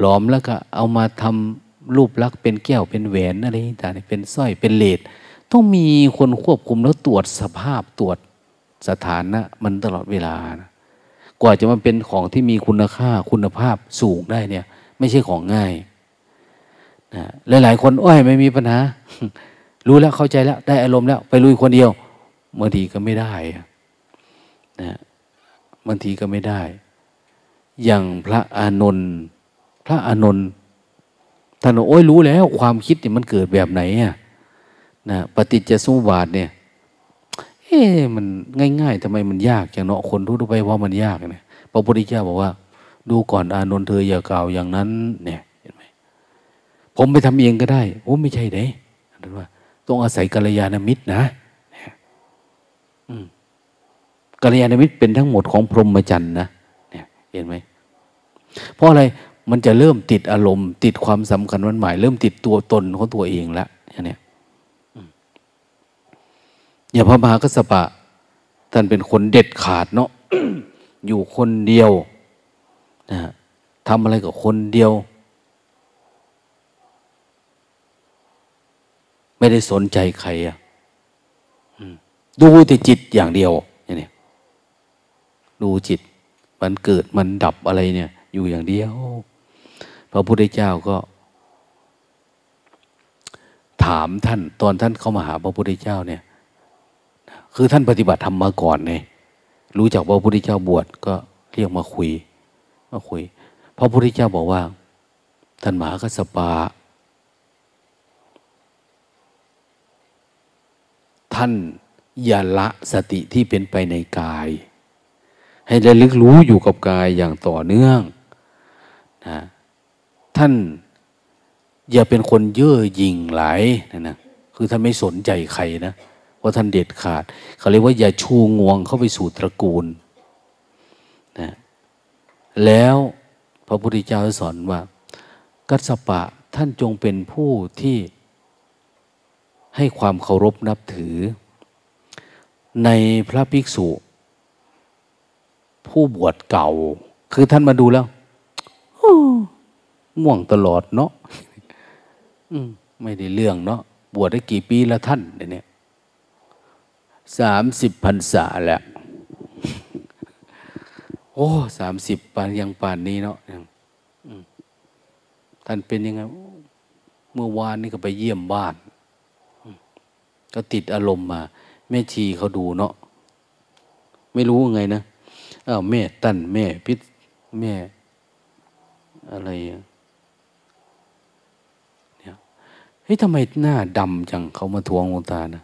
หลอมแล้วก็เอามาทำรูปลักษณ์เป็นแก้วเป็นแหวนอะไรต่างๆเป็นสร้อยเป็นเลดต้องมีคนควบคุมแล้วตรวจสภาพตรวจสถานะมันตลอดเวลานะ กว่าจะมาเป็นของที่มีคุณค่าคุณภาพสูงได้เนี่ย ไม่ใช่ของง่ายนะหลายๆคนอ้อยไม่มีปัญหา รู้แล้วเข้าใจแล้ว ได้อารมณ์แล้ว ไปลุยคนเดียวบางทีก็ไม่ได้นะบางทีก็ไม่ได้ อย่างพระอานนท์พระอานนท์ท่านโอ้ยรู้แล้ว ความคิดเนี่ยมันเกิดแบบไหนอะนะปฏิจจสมุปบาทเนี่ย เอ๊มันง่าย ๆทำไมมันยากอย่างเนาะคนทั่วไปว่ามันยากเนี่ยพระพุทธเจ้าบอกว่า ดูก่อนอานนท์เธออย่ากล่าวอย่างนั้น เนี่ยเห็นไหมผมไปทำเองก็ได้โอ้ไม่ใช่เด้ว่าต้องอาศัยกัลยาณมิตรนะกัลยาณมิตรเป็นทั้งหมดของพรหมจรรย์นะเนี่ยเห็นไหมเพราะอะไรมันจะเริ่มติดอารมณ์ ติดความสำคัญวันหมาย เริ่มติดตัวตนของตัวเองแล้วอย่างนี้ อย่าพระมหากสปะ ท่านเป็นคนเด็ดขาดเนาะอยู่คนเดียวนะทำอะไรกับคนเดียว ไม่ได้สนใจใครอะดูแต่จิตอย่างเดียวอย่างนี้ดูจิต มันเกิดมันดับอะไรเนี่ย อยู่อย่างเดียว พระพุทธเจ้าก็ ถามท่าน ตอนท่านเข้ามาหาพระพุทธเจ้าเนี่ย คือท่านปฏิบัติธรรมมาก่อนไงรู้จักว่าพระพุทธเจ้าบวชก็เรียกมาคุยมาคุยพระพุทธเจ้าบอกว่า ท่านมหากัสปะท่านอย่าละสติที่เป็นไปในกาย ให้ระลึกรู้อยู่กับกายอย่างต่อเนื่องนะท่านอย่าเป็นคนเย่อหยิ่งหลายนะนะคือท่านไม่สนใจใครนะ เพราะท่านเด็ดขาด เขาเรียกว่าอย่าชูงวงเข้าไปสู่ตระกูลนะแล้วพระพุทธเจ้าสอนว่า กัสปะท่านจงเป็นผู้ที่ให้ความเคารพนับถือ ในพระภิกษุ ผู้บวชเก่า คือท่านมาดูแล้วม่วงตลอดเนาะไม่ได้เรื่องเนาะบวชได้กี่ปีแล้วท่านเนี่ย สามสิบพรรษาแล้ว โอ้สามสิบปานยังป่านนี้เนาะท่านเป็นยังไง เมื่อวานนี้ก็ไปเยี่ยมบ้าน ก็ติดอารมณ์มา แม่ชีเขาดูเนาะไม่รู้ไงนะอ้าวแม่ตั้นแม่พิษแม่ อะไรเนี่ยเฮ้ยทำไมหน้าดำจังเขามาทวงหลวงตานะ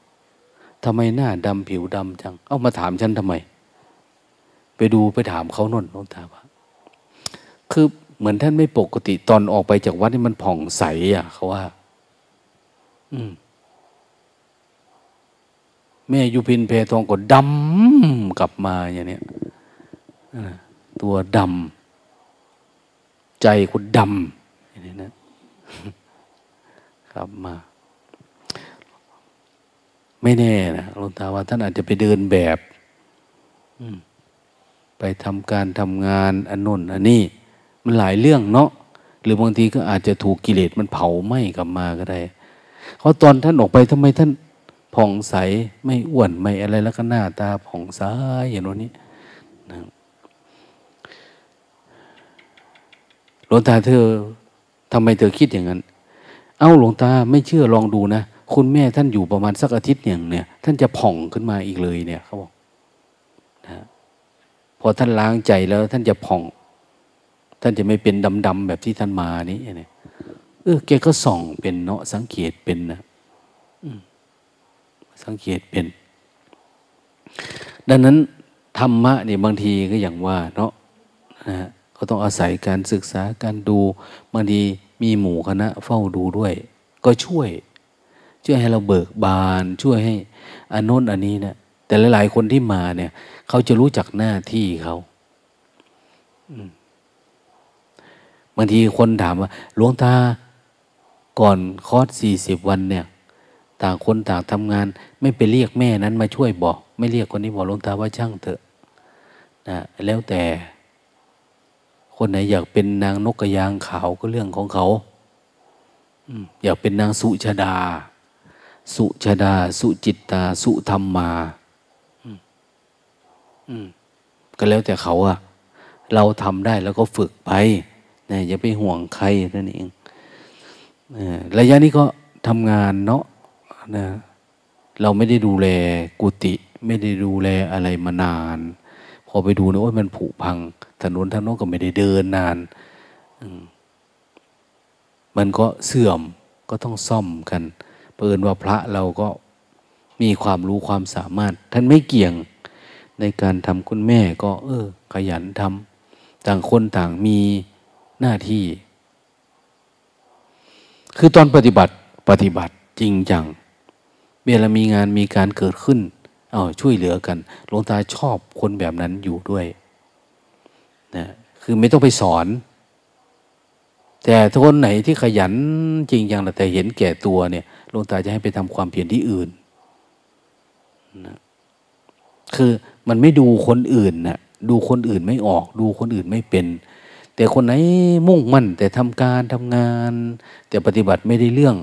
ทำไมหน้าดำผิวดำจัง เอามาถามฉันทำไม ไปดูไปถามเขานนหลวงตาว่าคือเหมือนท่านไม่ปกติตอนออกไปจากวัดนี่มันผ่องใสอะเขาว่า อืม แม่ยุพินเพทองก็ดำกลับมาอย่างนี้ตัวดำใจคุณดำอย่างนี้นะ กลับมา ไม่แน่นะหลวงตาว่าท่านอาจจะไปเดินแบบไปทำการทำงานอันนนอันนี้ มันหลายเรื่องเนาะหรือบางทีก็อาจจะถูกกิเลสมันเผาไหม้กลับมาก็ได้เพราะตอนท่านออกไปทำไมท่านผ่องใสไม่อ้วนไม่อะไรแล้วก็หน้าตาผ่องใสอย่างนี้นะหลวงตาเธอทำไมเธอคิดอย่างนั้น เอ้าหลวงตาไม่เชื่อลองดูนะ คุณแม่ท่านอยู่ประมาณสักอาทิตย์อย่างเนี่ย ท่านจะผ่องขึ้นมาอีกเลยเนี่ยเขาบอกนะพอท่านล้างใจแล้วท่านจะผ่อง ท่านจะไม่เป็นดำๆแบบที่ท่านมานี้เนี่ยเออแกก็ส่องเป็นเนาะสังเกตเป็นนะสังเกตเป็น ดังนั้นธรรมะเนี่ยบางทีก็อย่างว่าเนาะนะก็ต้องอาศัยการศึกษาการดูบางทีมีหมู่คณะเฝ้าดูด้วย ก็ช่วย ช่วยให้เราเบิกบาน ช่วยให้อนนนอันนี้เนะแต่หลายๆคนที่มาเนี่ย เขาจะรู้จักหน้าที่เขาบางทีคนถามว่าหลวงตาก่อนคอร์สสี่สิบวันเนี่ย ต่างคนต่างทำงาน ไม่ไปเรียกแม่นั้นมาช่วยบอก ไม่เรียกคนนี้บอกหลวงตาว่าช่างเถอะนะแล้วแต่ คนไหนอยากเป็นนางนกกระยางขาวก็เรื่องของเขาอยากเป็นนางสุชาดา สุชาดา สุจิตตา สุธรรมมาก็แล้วแต่เขาอะเราทำได้แล้วก็ฝึกไปนะอย่าไปห่วงใครนั่นเองระยะนี้ก็ทำงานเนาะนะ เราไม่ได้ดูแลกุฏิไม่ได้ดูแลอะไรมานาน พอไปดูนะว่ามันผุพัง ถนนทางโน้นก็ไม่ได้เดินนานมันก็เสื่อมก็ต้องซ่อมกัน เปินว่าพระเราก็มีความรู้ความสามารถ ท่านไม่เกี่ยงในการทำคุณแม่ก็ เออ ขยันทำต่างคนต่างมีหน้าที่ คือตอนปฏิบัติปฏิบัติจริงจังเวลามีงานมีการเกิดขึ้นเอาช่วยเหลือกันหลวงตาชอบคนแบบนั้นอยู่ด้วยนะคือไม่ต้องไปสอน แต่ถ้าคนไหนที่ขยันจริงจังแต่เห็นแก่ตัวเนี่ย ลวงตาจะให้ไปทำความเพียรที่อื่นนะคือมันไม่ดูคนอื่นนะดูคนอื่นไม่ออก ดูคนอื่นไม่เป็น แต่คนไหนมุ่งมั่น แต่ทำการทำงาน แต่ปฏิบัติไม่ได้เรื่อง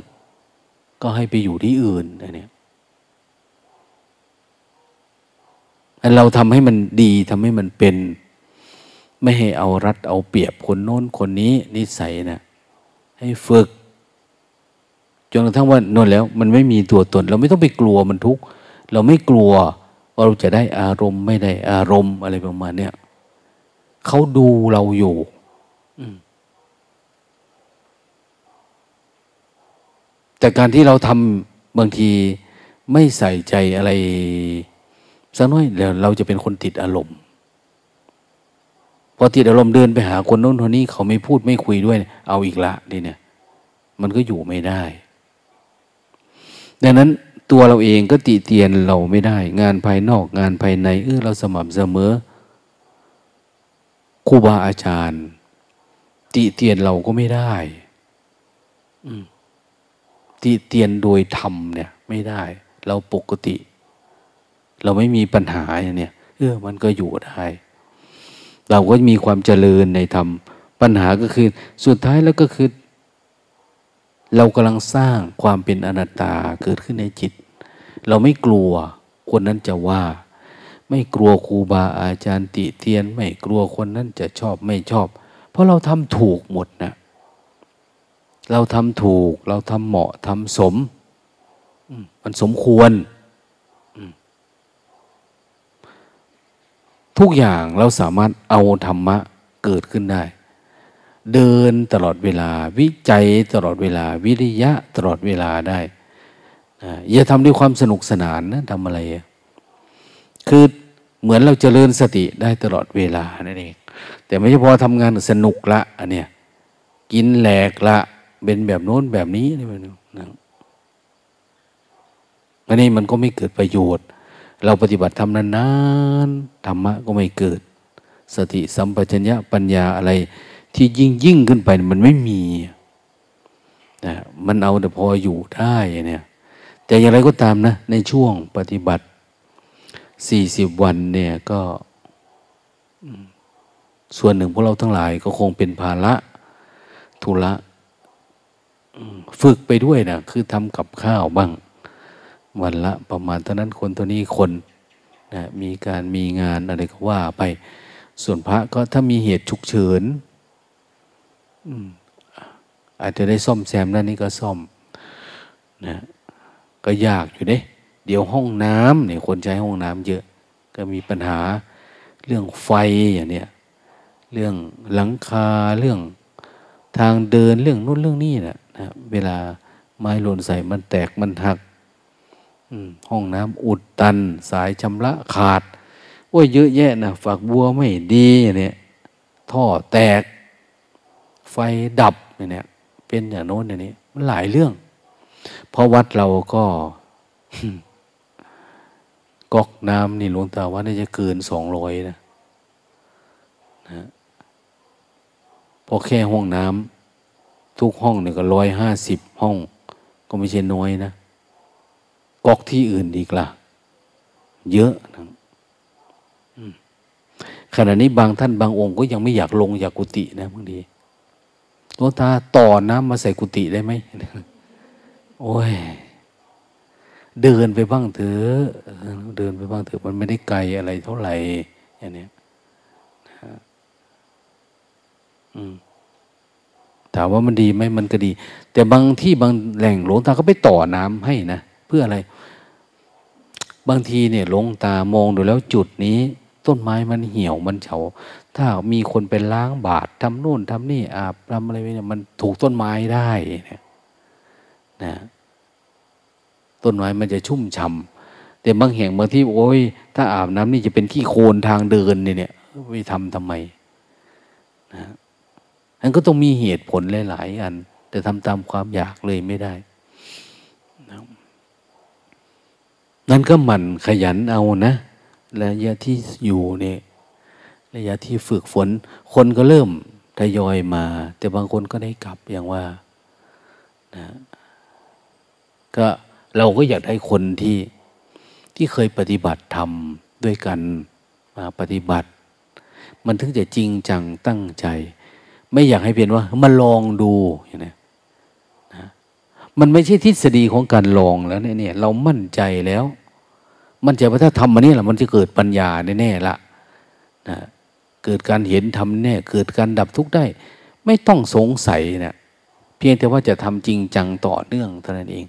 ก็ให้ไปอยู่ที่อื่นอันนี้เราทำให้มันดีทำให้มันเป็น ไม่ให้เอารัดเอาเปรียบคนโน้นคนนี้นิสัยนะให้ฝึก จนกระทั่งว่านวนแล้วมันไม่มีตัวตน เราไม่ต้องไปกลัวมันทุกข์เราไม่กลัวว่าเราจะได้อารมณ์ไม่ได้อารมณ์อะไรประมาณเนี้ยเขาดูเราอยู่แต่การที่เราทำบางทีไม่ใส่ใจอะไรสักน้อยเดี๋ยวเราจะเป็นคนติดอารมณ์พอติดอารมณ์เดินไปหาคนโน้นคนนี้เขาไม่พูดไม่คุยด้วย เอาอีกละดิเนี่ย มันก็อยู่ไม่ได้ ดังนั้นตัวเราเองก็ติเตียนเราไม่ได้ งานภายนอกงานภายในเออเราสม่ำเสมอครูบาอาจารย์ ติเตียนเราก็ไม่ได้ติเตียนโดยธรรมเนี่ย ไม่ได้ เราปกติ เราไม่มีปัญหาเนี้ยเออมันก็อยู่ได้ เราก็มีความเจริญในธรรมปัญหาก็คือ สุดท้ายแล้วก็คือ เรากำลังสร้างความเป็นอนัตตาเกิดขึ้นในจิต เราไม่กลัวคนนั้นจะว่า ไม่กลัวครูบาอาจารย์ติเตียน ไม่กลัวคนนั้นจะชอบไม่ชอบ เพราะเราทำถูกหมดนะ เราทำถูก เราทำเหมาะทำสม มันสมควร ทุกอย่างเราสามารถเอาธรรมะเกิดขึ้นได้ เดินตลอดเวลา วิจัยตลอดเวลา วิริยะตลอดเวลาได้อย่าทำด้วยความสนุกสนานนะทำอะไร คือเหมือนเราจเจริญสติได้ตลอดเวลานั่นเองแต่ไม่ใช่พอทำงานสนุกละอันเนี้ยกินแหลกละเป็นแบบโน้นแบบนี้นี่มันนะอันนี้มันก็ไม่เกิดประโยชน์ เราปฏิบัติทำนานๆธรรมะก็ไม่เกิด สติสัมปชัญญะปัญญาอะไร ที่ยิ่งยิ่งขึ้นไปมันไม่มีนะมันเอาแต่พออยู่ได้เนี่ยแต่อย่างไรก็ตามนะ ในช่วงปฏิบัติสี่สิบวันเนี่ยก็ส่วนหนึ่งพวกเราทั้งหลายก็คงเป็นภาระธุระฝึกไปด้วยนะคือทำกับข้าวบ้าง วันละประมาณเท่านั้นคนตัวนี้คนนะมีการมีงานอะไรก็ว่าไปส่วนพระก็ถ้ามีเหตุฉุกเฉิน อาจจะได้ซ่อมแซมด้านนี้ก็ซ่อมนะก็ยากอยู่เด้เดี๋ยวห้องน้ำเนี่ยคนใช้ห้องน้ำเยอะ ก็มีปัญหาเรื่องไฟอย่างเนี้ยเรื่องหลังคาเรื่องทางเดินเรื่องนู้นเรื่องนี้นะนะเวลาไม้หล่นใส่มันแตกมันหักห้องน้ำอุดตัน สายชำระขาดโอ้ยเยอะแยะนะฝากบัวไม่ดีเนี่ยท่อแตก ไฟดับเนี่ยเป็นอย่างโน้นอย่างนี้ มันหลายเรื่อง เพราะวัดเราก็ก๊อกน้ำนี่หลวงตาว่าน่าจะเกินสองร้อยนะนะพอแค่ห้องน้ำทุกห้องเนี่ยก็ร้อยห้าสิบห้อง ก็ไม่ใช่น้อยนะก๊อกที่อื่นอีกล่ะ เยอะนะขณะนี้บางท่านบางองค์ก็ยังไม่อยากลงจากกุฏินะบางที หลวงตาต่อน้ำมาใส่กุฏิได้ไหมโอ้ย เดินไปบ้างเถอะเดินไปบ้างเถอะมันไม่ได้ไกลอะไรเท่าไหร่อย่างนี้ถามว่ามันดีไหมมันก็ดี แต่บางที่บางแหล่งหลวงตาก็ไปต่อน้ำให้นะเพื่ออะไร บางทีเนี่ยหลวงตามองดูแล้วจุดนี้ ต้นไม้มันเหี่ยวมันเฉา ถ้ามีคนไปล้างบาตรทำนู่นทำนี่อาบทำอะไรเนี่ยมันถูกต้นไม้ได้เนี่ยนะต้นไม้มันจะชุ่มฉ่าแต่บางแห่งบางที่โอ้ยถ้าอาบน้ำนี่จะเป็นขี้โคลนทางเดินเนี่ยไปทำทำไมนะอันก็ต้องมีเหตุผลหลาย ๆ อัน แต่ทำตามความอยากเลยไม่ได้นะนั่นก็หมั่นขยันเอานะระยะที่อยู่เนี่ย ระยะที่ฝึกฝน คนก็เริ่มทยอยมา แต่บางคนก็ได้กลับอย่างว่านะก็เราก็อยากได้คนที่ที่เคยปฏิบัติทำด้วยกันมาปฏิบัติ มันถึงจะจริงจังตั้งใจ ไม่อยากให้เพียนว่ามาลองดูอย่างนี้นะมันไม่ใช่ทฤษฎีของการลองแล้วเนี่ย เรามั่นใจแล้ว มั่นใจว่าถ้าทำมาเนี่แหละมันจะเกิดปัญญาแน่ๆละนะ เกิดการเห็นทำแน่ เกิดการดับทุกข์ได้ ไม่ต้องสงสัยเนะี่ยเพียงแต่ว่าจะทำจริงจังต่อเนื่องเท่านั้นเอง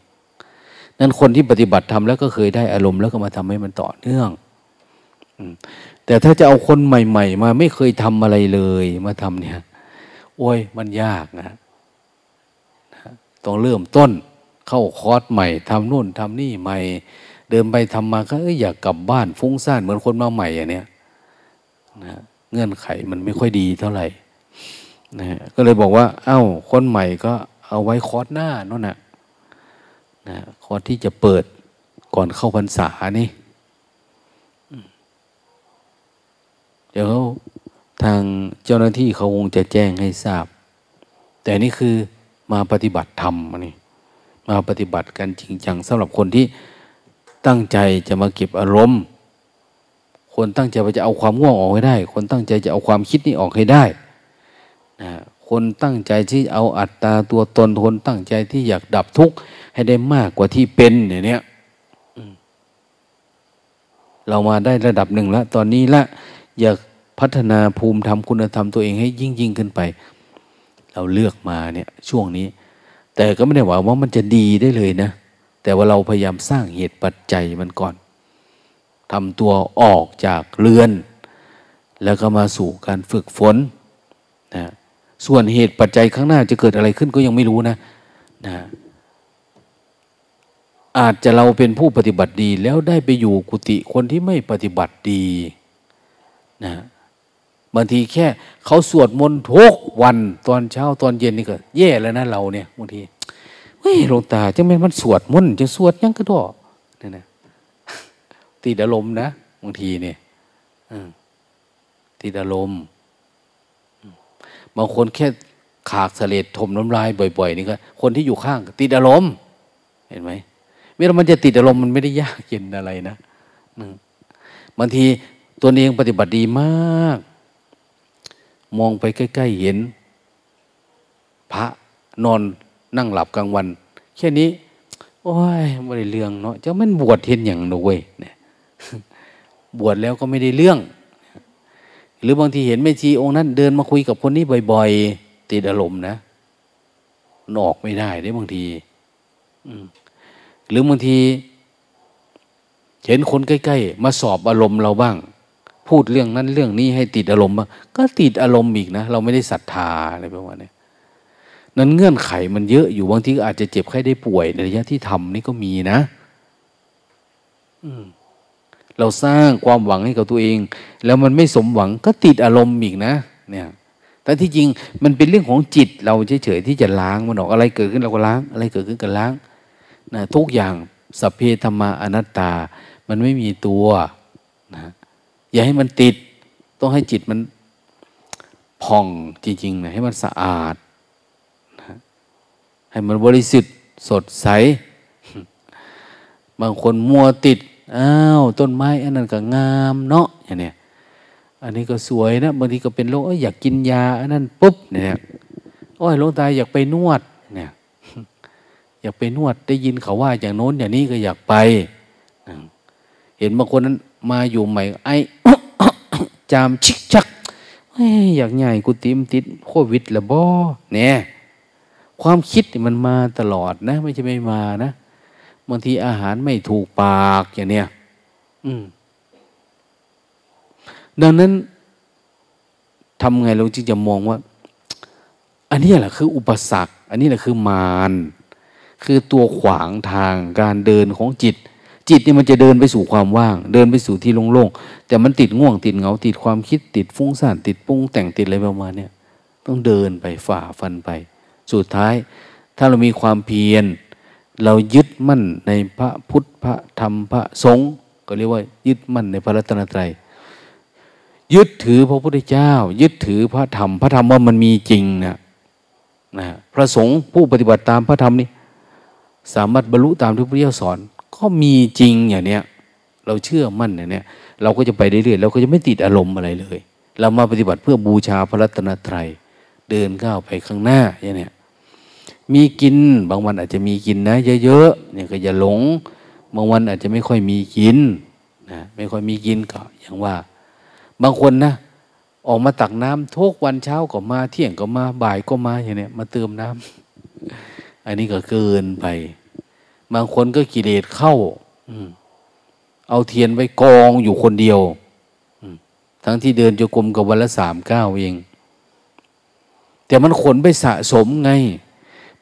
นั้นคนที่ปฏิบัติทำแล้วก็เคยได้อารมณ์แล้วก็มาทำให้มันต่อเนื่องแต่ถ้าจะเอาคนใหม่ ๆ มาไม่เคยทำอะไรเลยมาทำเนี่ย โอ้ยมันยากนะต้องเริ่มต้นเข้าคอร์สใหม่ทำนู่นทำนี่ใหม่ เดินไปทำมาก็อยากกลับบ้านฟุ้งซ่านเหมือนคนมาใหม่อย่างเนี้ยนะ เงื่อนไขมันไม่ค่อยดีเท่าไหร่นะก็เลยบอกว่า เอา้า คนใหม่ก็เอาไว้คอร์สหน้านั่นนะนะคอร์สที่จะเปิดก่อนเข้าพรรษานี่เดี๋ยวทางเจ้าหน้าที่เขาคงจะแจ้งให้ทราบ แต่นี่คือมาปฏิบัติธรรมนี่มาปฏิบัติกันจริงจังสำหรับคนที่ตั้งใจจะมาเก็บอารมณ์ คนตั้งใจจะเอาความง่วงออกให้ได้ คนตั้งใจจะเอาความคิดนี้ออกให้ได้นะคนตั้งใจที่เอาอัตตาตัวตนคนตั้งใจที่อยากดับทุกข์ให้ได้มากกว่าที่เป็นอย่างนี้เรามาได้ระดับหนึ่งแล้วตอนนี้ละอยากพัฒนาภูมิธรรมคุณธรรมตัวเองให้ยิ่งยิ่งขึ้นไป เราเลือกมาเนี่ยช่วงนี้ แต่ก็ไม่ได้หวังว่ามันจะดีได้เลยนะ แต่ว่าเราพยายามสร้างเหตุปัจจัยมันก่อน ทำตัวออกจากเรือน แล้วก็มาสู่การฝึกฝนนะส่วนเหตุปัจจัยข้างหน้าจะเกิดอะไรขึ้นก็ยังไม่รู้นะนะอาจจะเราเป็นผู้ปฏิบัติดี แล้วได้ไปอยู่กุฏิคนที่ไม่ปฏิบัติดีนะบางทีแค่เขาสวดมนต์ทุกวันตอนเช้าตอนเย็นนี่ก็แย่แล้วนะเราเนี่ยบางทีเฮ้ยหลวงตาจังแม่มันสวดมนต์จะสวดยังกระดอเนี่ยนะ ติดอารมณ์นะบางทีเนี่ยติดอารมณ์บางคนแค่ขากเสลดถมน้ำลายบ่อย ๆ นี่ก็คนที่อยู่ข้างติดอารมณ์เห็นไหมเวลามันจะติดอารมณ์มันไม่ได้ยากเย็นอะไรนะบางทีตัวเองปฏิบัติดีมาก มองไปใกล้ ๆ เห็น พระนอนนั่งหลับกลางวัน แค่นี้ โอ้ยไม่ได้เรื่องเนาะจะมันบวชเห็นอย่างนวยเนี่ย บวชแล้วก็ไม่ได้เรื่อง หรือบางทีเห็นแม่ชีองค์นั้น เดินมาคุยกับคนนี้บ่อย ๆ ติดอารมณ์นะนอกไม่ได้ได้บางทีหรือบางที เห็นคนใกล้ ๆ มาสอบอารมณ์เราบ้าง พูดเรื่องนั้นเรื่องนี้ให้ติดอารมณ์บ้างก็ติดอารมณ์อีกนะ เราไม่ได้ศรัทธาอะไรประมาณนี้นั้นเงื่อนไขมันเยอะอยู่บางทีอาจจะเจ็บไข้ได้ป่วยในระยะที่ทำนี่ก็มีนะ เราสร้างความหวังให้กับตัวเอง แล้วมันไม่สมหวังก็ติดอารมณ์อีกนะ เนี่ยแต่ที่จริงมันเป็นเรื่องของจิตเราเฉยๆที่จะล้างมันออกอะไรเกิดขึ้นเราก็ล้าง อะไรเกิดขึ้นก็ล้างนะทุกอย่างสัพเพธรรมาอนัตตา มันไม่มีตัวนะอย่าให้มันติด ต้องให้จิตมันผ่องจริงๆนะให้มันสะอาดนะให้มันบริสุทธิ์สดใส บางคนมัวติด อ้าวต้นไม้อันนั้นก็งามเนาะอย่างเนี้ยอันนี้ก็สวยนะบางทีก็เป็นโรคอยากกินยาอันนั้นปุ๊บเนี่ยโอ้ยหลวงตาอยากไปนวดเนี่ยอยากไปนวดได้ยินเขาว่าอย่างโน้นอย่างนี้ก็อยากไป เห็นบางคนนั้นมาอยู่ใหม่ ไอจามชิกชักอยากใหญ่กูติมติดโควิดละบ่เนี่ยความคิดมันมาตลอดนะ ไม่ใช่ไม่มานะ บางทีอาหารไม่ถูกปากอย่างเนี้ยอืม ดังนั้นทำไงเราจึงจะมองว่า อันนี้แหละคืออุปสรรค อันนี้แหละคือมาร คือตัวขวางทางการเดินของจิต จิตนี่มันจะเดินไปสู่ความว่าง เดินไปสู่ที่โล่งๆ แต่มันติดง่วงติดเหงาติดความคิดติดฟุ้งซ่านติดปรุงแต่งติดอะไรประมาณนี้ต้องเดินไปฝ่าฟันไป สุดท้าย ถ้าเรามีความเพียร เรายึดมั่นในพระพุทธพระธรรมพระสงฆ์ก็เรียกว่า ยึดมั่นในพระรัตนตรัยยึดถือพระพุทธเจ้า ยึดถือพระธรรม พระธรรมว่ามันมีจริงนะนะพระสงฆ์ผู้ปฏิบัติตามพระธรรมนี่สามารถบรรลุตามที่พระเจ้าสอน ก็มีจริงอย่างเนี้ยเราเชื่อมั่นอย่างเนี้ยเราก็จะไปเรื่อยๆเราก็จะไม่ติดอารมณ์อะไรเลย เรามาปฏิบัติเพื่อบูชาพระรัตนตรัยเดินก้าวไปข้างหน้าอย่างเนี้ย มีกิน บางวันอาจจะมีกินนะเยอะๆเนี่ยก็อย่าหลง บางวันอาจจะไม่ค่อยมีกินนะไม่ค่อยมีกินก็อย่างว่า บางคนนะออกมาตักน้ำทุกวันเช้าก็มาเที่ยงก็มาบ่ายก็มาอย่างเนี้ยมาเติมน้ำอันนี้ก็เกินไป บางคนก็กิเลสเข้าเอาเทียนไว้กองอยู่คนเดียวทั้งที่เดินจะกลมกับวันละสามเก้าเอง แต่มันขนไปสะสมไง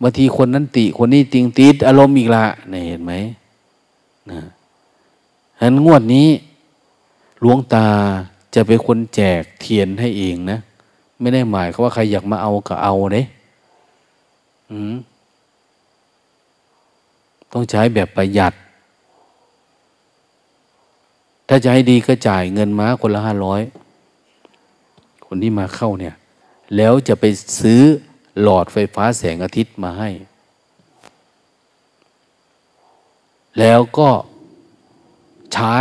บางทีคนนั้นติ คนนี้ติงติดอารมณ์อีกละเนี่ยเห็นไหมนะฉะนั้นงวดนี้หลวงตาจะเป็นคนแจกเทียนให้เองนะ ไม่ได้หมายเขาว่าใครอยากมาเอาก็เอาเด้ต้องใช้แบบประหยัด ถ้าจะให้ดีก็จ่ายเงินมาคนละห้าร้อย คนที่มาเข้าเนี่ย แล้วจะไปซื้อ หลอดไฟฟ้าแสงอาทิตย์มาให้ แล้วก็ใช้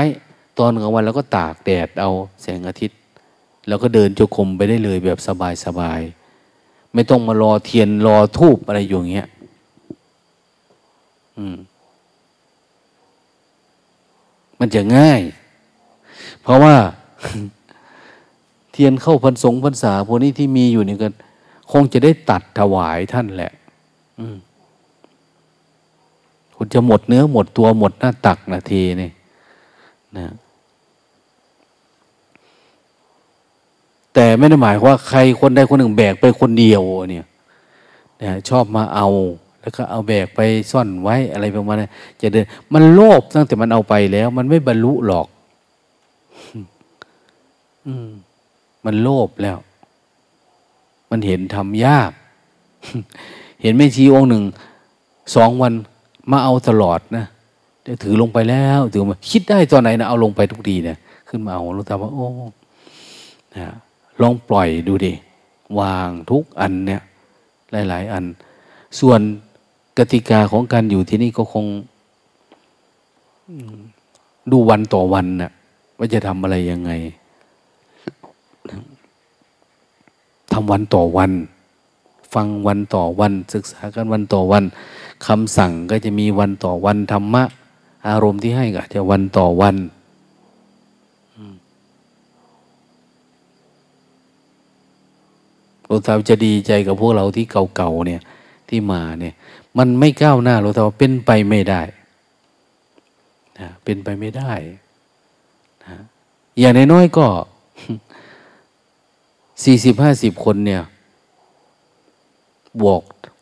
ตอนกลางวันแล้วก็ตากแดดเอาแสงอาทิตย์ แล้วก็เดินจงกรมไปได้เลยแบบสบายๆ ไม่ต้องมารอเทียนรอทูบอะไรอยู่างเงี้ยมันจะง่าย เพราะว่า เทียนเข้าพันสงพันษาพวกนี้ที่มีอยู่นี่กัน คงจะได้ตัดถวายท่านแหละคุณจะหมดเนื้อหมดตัวหมดหน้าตักนาทีนี่นะแต่ไม่ได้หมายว่าใครคนใดคนหนึ่งแบกไปคนเดียวเนี่ยนะชอบมาเอา แล้วก็เอาแบกไปซ่อนไว้อะไรประมาณนี้จะเดินมันโลภตั้งแต่มันเอาไปแล้ว มันไม่บรรลุหรอก อืม มันโลภแล้ว มันเห็นทำยาก เห็นแม่ชีองค์หนึ่งสองวันมาเอาตลอดนะถือลงไปแล้วถือมาคิดได้ตอนไหนนะเอาลงไปทุกทีเนี่ยขึ้นมาเอาลูกตาว่าโอ้นะลองปล่อยดูดิวางทุกอันเนี่ยหลาย ๆ อัน ส่วนกติกาของการอยู่ที่นี่ก็คงดูวันต่อวันนะ่ะว่าจะทำอะไรยังไง ทำวันต่อวัน ฟังวันต่อวัน ศึกษากันวันต่อวันคำสั่งก็จะมีวันต่อวันธรรมะ อารมณ์ที่ให้ก็จะวันต่อวันหลวงตาจะดีใจกับพวกเราที่เก่าๆเนี่ยที่มาเนี่ย มันไม่ก้าวหน้าหลวงตาเป็นไปไม่ได้นะเป็นไปไม่ได้นะอย่างน้อยๆก็ สี่สิบห้าสิบคนเนี่ย บวก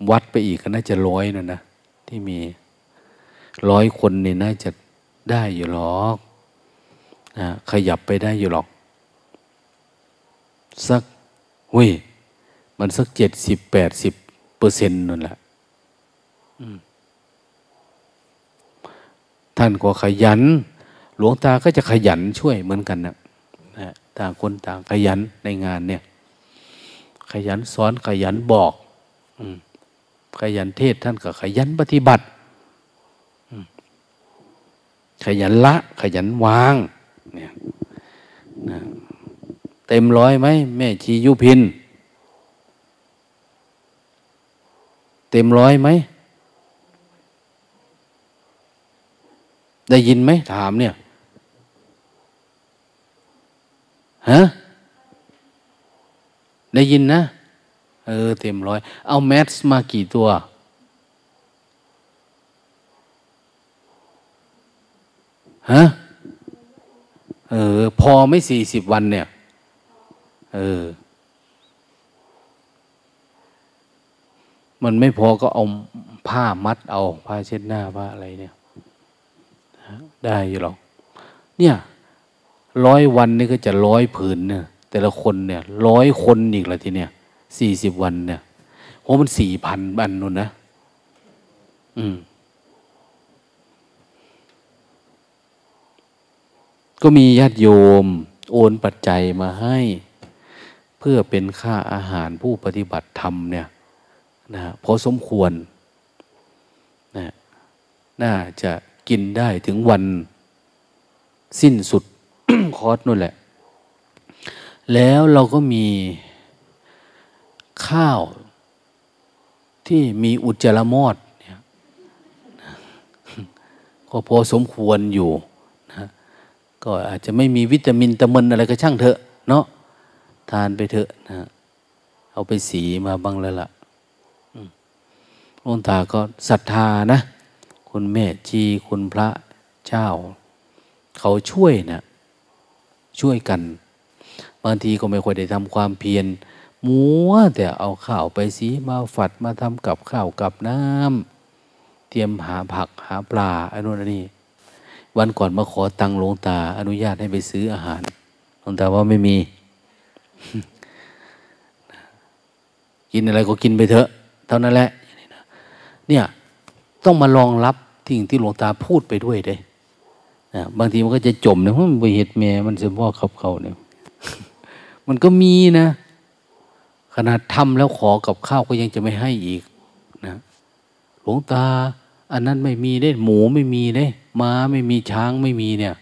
วัดไปอีกก็น่าจะร้อยนะนะ ที่มีร้อยคนเนี่ยน่าจะได้อยู่หรอกนะขยับไปได้อยู่หรอก สักเว้ยมันสักเจ็ดสิบแปดสิบเปอร์เซ็นต์นั่นแหละท่านก็ขยัน หลวงตาก็จะขยันช่วยเหมือนกันนะนะต่างคนต่างขยันในงานเนี่ย ขยันสอนขยันบอกขยันเทศท่านก็ขยันปฏิบัติขยันละ ขยันวางเนี่ยนะเต็มร้อยไหมแม่ชียุพิน เต็มร้อยไหม ได้ยินไหมถามเนี่ยฮะ ได้ยินนะ เออ เต็มร้อย เอาแมสมากี่ตัว ฮะ เออ พอไม่สี่สิบวันเนี่ย เออ มันไม่พอก็เอาผ้ามัดเอา ผ้าเช็ดหน้าผ้าอะไรเนี่ย ได้อยู่หรอก เนี่ยร้อยวันนี่ก็จะร้อยผืนเนี่ย แต่ละคนเนี่ยร้อยคนอีกละทีเนี่ยสี่สิบวันเนี่ยโอ้มันสี่พันบันนู่นนะ อืม ก็มีญาติโยม โอนปัจจัยมาให้ เพื่อเป็นค่าอาหารผู้ปฏิบัติธรรมเนี่ยนะพอสมควรนะน่าจะกินได้ถึงวันสิ้นสุด คอร์สนู่นแหละ แล้วเราก็มีข้าวที่มีอุจจาระมอดเนี่ยก็พอสมควรอยู่นะก็อาจจะไม่มีวิตามินตะมันอะไรก็ช่างเถอะ เนาะทานไปเถอะนะเอาไปสีมาบ้างแล้วล่ะหลวงตาก็ศรัทธานะ คุณแม่จีคุณพระเจ้า เขาช่วยนะช่วยกัน บางทีก็ไม่ค่อยได้ทำความเพียรมัวแต่เอาข้าวไปสีมาฝัดมาทำกับข้าวกับน้ำเตรียมหาผักหาปลาอันนู้นอันนี้ วันก่อนมาขอตังหลวงตา อนุญาตให้ไปซื้ออาหารหลวงตาว่าไม่มี กินอะไรก็กินไปเถอะ เท่านั้นแหละ เนี่ยต้องมาลองรับสิ่งที่หลวงตาพูดไปด้วยเด้นะบางทีมันก็จะจมเนะเพราะมันไปเหตุแม่มันจะพ่อขับเขาเนี่ย มันก็มีนะ ขนาดทำแล้วขอกับข้าวก็ยังจะไม่ให้อีกนะหลวงตา อันนั้นไม่มีได้หมูไม่มีได้ม้าไม่มีช้างไม่มีเนี่ย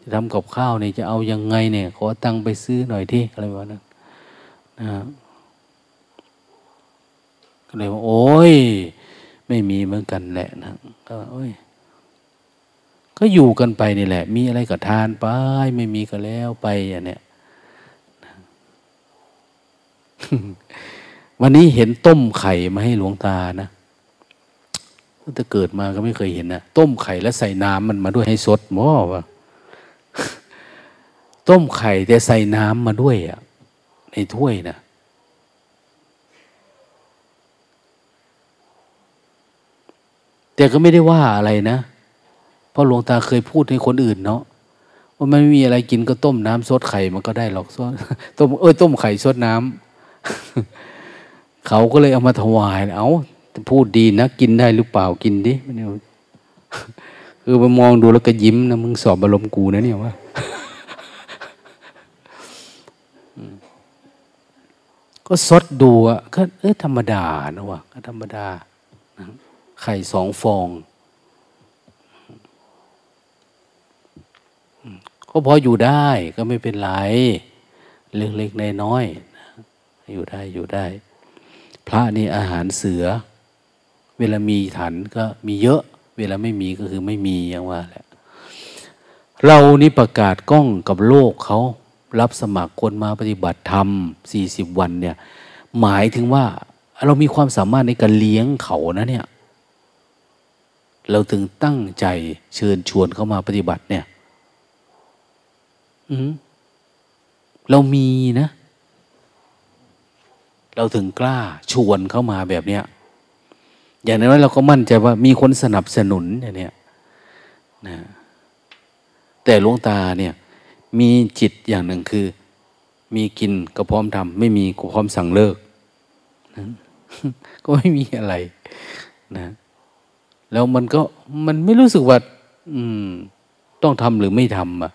จะทำกับข้าวเนี่ยจะเอายังไงเนี่ย ขอตังไปซื้อหน่อยที่อะไรวะนั้นนะก็เลยว่า โอ้ยไม่มีเหมือนกันแหละนะก็โอ้ยก็อยู่กันไปนี่แหละ มีอะไรก็ทานไป ไม่มีก็แล้วไปอย่างเนี้ย วันนี้เห็นต้มไข่มาให้หลวงตานะตั้งแต่เกิดมาก็ไม่เคยเห็นนะต้มไข่แล้วใส่น้ำมันมาด้วยให้สดหม้อวะต้มไข่แต่ใส่น้ำมาด้วยอะในถ้วยนะแต่ก็ไม่ได้ว่าอะไรนะเพราะหลวงตาเคยพูดให้คนอื่นเนาะว่ามันไม่มีอะไรกินก็ต้มน้ำซดไข่มันก็ได้หรอกซดต้มเอ้ยต้มไข่ซดน้ำ เขาก็เลยเอามาถวาย เอาพูดดีนะกินได้หรือเปล่ากินดิไม่เนี่ยคือไปมองดูแล้วก็ยิ้มนะมึงสอบบารมกูนะเนี่ยว่าก็ซดดูอะก็เออธรรมดานะวะก็ธรรมดาไข่สองฟองก็พออยู่ได้ก็ไม่เป็นไร เล็กๆในน้อย อยู่ได้อยู่ได้ พระนี่อาหารเสือ เวลามีถันก็มีเยอะ เวลาไม่มีก็คือไม่มีอย่างว่าแหละเรานี่ประกาศกล้องกับโลกเขารับสมัครคนมาปฏิบัติธรรมสี่สิบวันเนี่ย หมายถึงว่าเรามีความสามารถในการเลี้ยงเขานะเนี่ย เราถึงตั้งใจเชิญชวนเขามาปฏิบัติเนี่ยเรามีนะ เราถึงกล้าชวนเข้ามาแบบเนี้ยอย่างนั้นเราก็มั่นใจว่ามีคนสนับสนุนอย่างเนี้ยนะแต่หลวงตาเนี่ยมีจิตอย่างหนึ่งคือ มีกินก็พร้อมทำไม่มีก็พร้อมสั่งเลิกนะก็ไม่มีอะไรนะแล้วมันก็มันไม่รู้สึกว่า อืม ต้องทำหรือไม่ทำอะ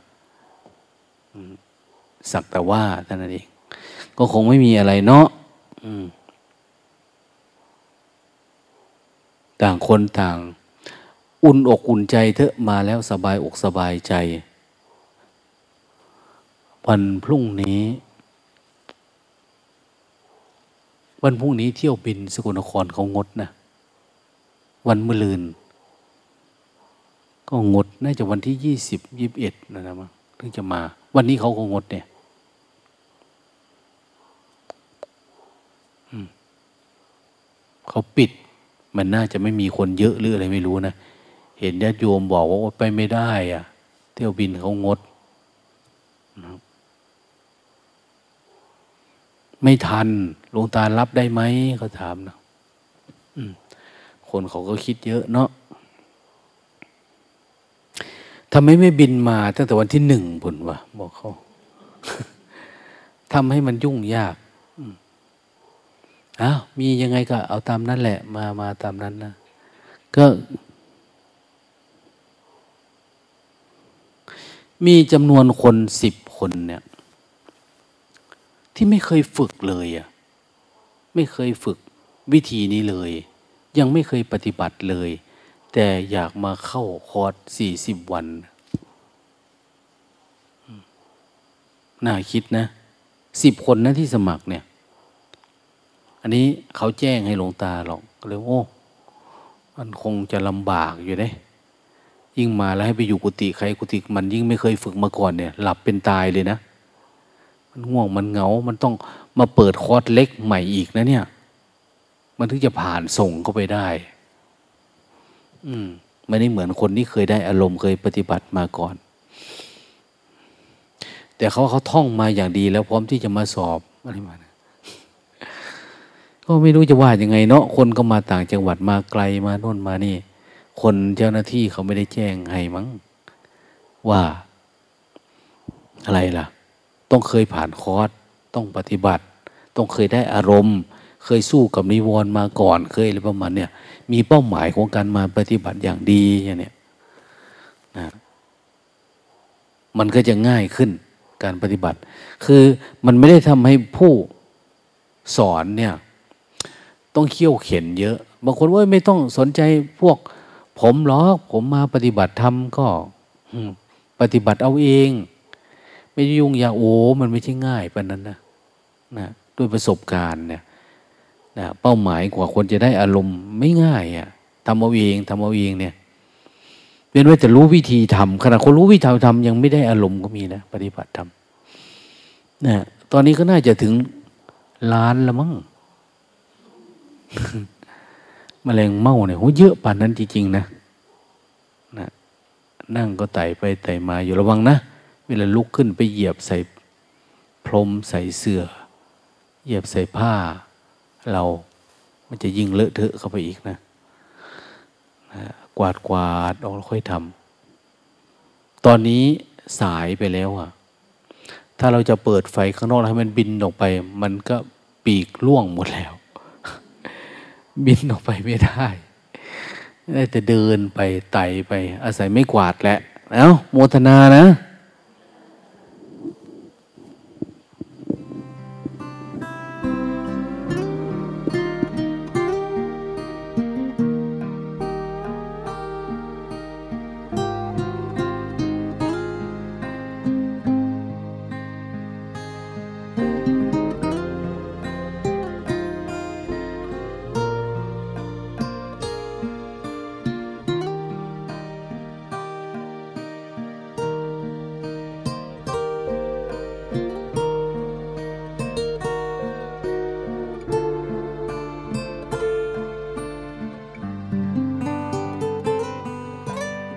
สักแต่ว่าท่านนั้นเองก็คงไม่มีอะไรเนาะ ต่างคนต่าง อุ่นอกอุ่นใจเถอะมาแล้วสบายอกสบายใจวันพรุ่งนี้ วันพรุ่งนี้เที่ยวบินสกลนครเขางดนะ วันมะลืน ก็งดน่าจะวันที่ยี่สิบยี่บเอ็ดนะนะมั้งถึงจะมา วันนี้เขาก็งดเนี่ย เขาปิด มันน่าจะไม่มีคนเยอะหรืออะไรไม่รู้นะเห็นญาติโยมบอกว่าไปไม่ได้อะ เที่ยวบินเขางดนะไม่ทันหลวงตารับได้ไหมเขาถามนะคนเขาก็คิดเยอะเนาะทำไมไม่บินมาตั้งแต่วันที่หนึ่งบุญวะบอกเขาทำให้มันยุ่งยาก อ้าวมียังไงก็เอาตามนั้นแหละ มามาตามนั้นนะก็มีจำนวนคนสิบคนเนี่ย ที่ไม่เคยฝึกเลยอะไม่เคยฝึกวิธีนี้เลย ยังไม่เคยปฏิบัติเลย แต่อยากมาเข้าคอร์สสี่สิบวัน น่าคิดนะสิบคนนะที่สมัครเนี่ย อันนี้เขาแจ้งให้หลวงตาหรอกเลยโอ้มันคงจะลำบากอยู่เด้ยิ่งมาแล้วให้ไปอยู่กุฏิใครกุฏิมันยิ่งไม่เคยฝึกมาก่อนเนี่ย หลับเป็นตายเลยนะ มันง่วงมันเหงา มันต้องมาเปิดคอร์สเล็กใหม่อีกนะเนี่ย มันถึงจะผ่านส่งเข้าไปได้ อืมไม่ได้เหมือนคนที่เคยได้อารมณ์เคยปฏิบัติมาก่อน แต่เขาเขาท่องมาอย่างดีแล้วพร้อมที่จะมาสอบอะไรมานะ ก็ไม่รู้จะว่ายังไงเนาะคนก็มาต่างจังหวัดมาไกลมาโน่นมานี่ คนเจ้าหน้าที่เขาไม่ได้แจ้งให้มั้ง ว่าอะไรล่ะ ต้องเคยผ่านคอร์สต้องปฏิบัติ ต้องเคยได้อารมณ์ เคยสู้กับนิวรณ์มาก่อน เคยอะไรประมาณเนี่ยมีเป้าหมายของการมาปฏิบัติอย่างดีอย่างเนี้ยนะมันก็จะง่ายขึ้นการปฏิบัติ คือมันไม่ได้ทำให้ผู้สอนเนี่ย ต้องเขี่ยวเข็นเยอะ บางคนว่าไม่ต้องสนใจพวก ผมหรอกผมมาปฏิบัติธรรมก็ปฏิบัติเอาเอง ไม่ยุ่งยากโอ้มันไม่ใช่ง่ายปานนั้นนะนะด้วยประสบการณ์เนี่ยนะเป้าหมายกว่าคนจะได้อารมณ์ไม่ง่ายอะ่ะทำเอาเองทำเอาเองเนี่ยเป็นว่าจะรู้วิธีทำขณะคนรู้วิธีทำยังไม่ได้อารมณ์ก็มีนะปฏิบัติทำนะตอนนี้ก็น่าจะถึงล้านละมั้ง มแมลงเม่าเนี่ยโหเยอะป่านนั้นจริงๆนะนะนั่งก็ไต่ไปไต่มาอยู่ระวังนะ เวลาลุกขึ้นไปเหยียบใส่พรมใส่เสือ่อ เหยียบใส่ผ้า เรามันจะยิ่งเลอะเทอะเข้าไปอีกนะนะกวาดกวาดออกแล้วค่อยทำตอนนี้สายไปแล้วอะถ้าเราจะเปิดไฟข้างนอกให้มันบินออกไป มันก็ปีกล่วงหมดแล้ว บินออกไปไม่ได้ได้แต่เดินไปไต่ไปอาศัยไม่กวาดแหละแล้วโมทนานะ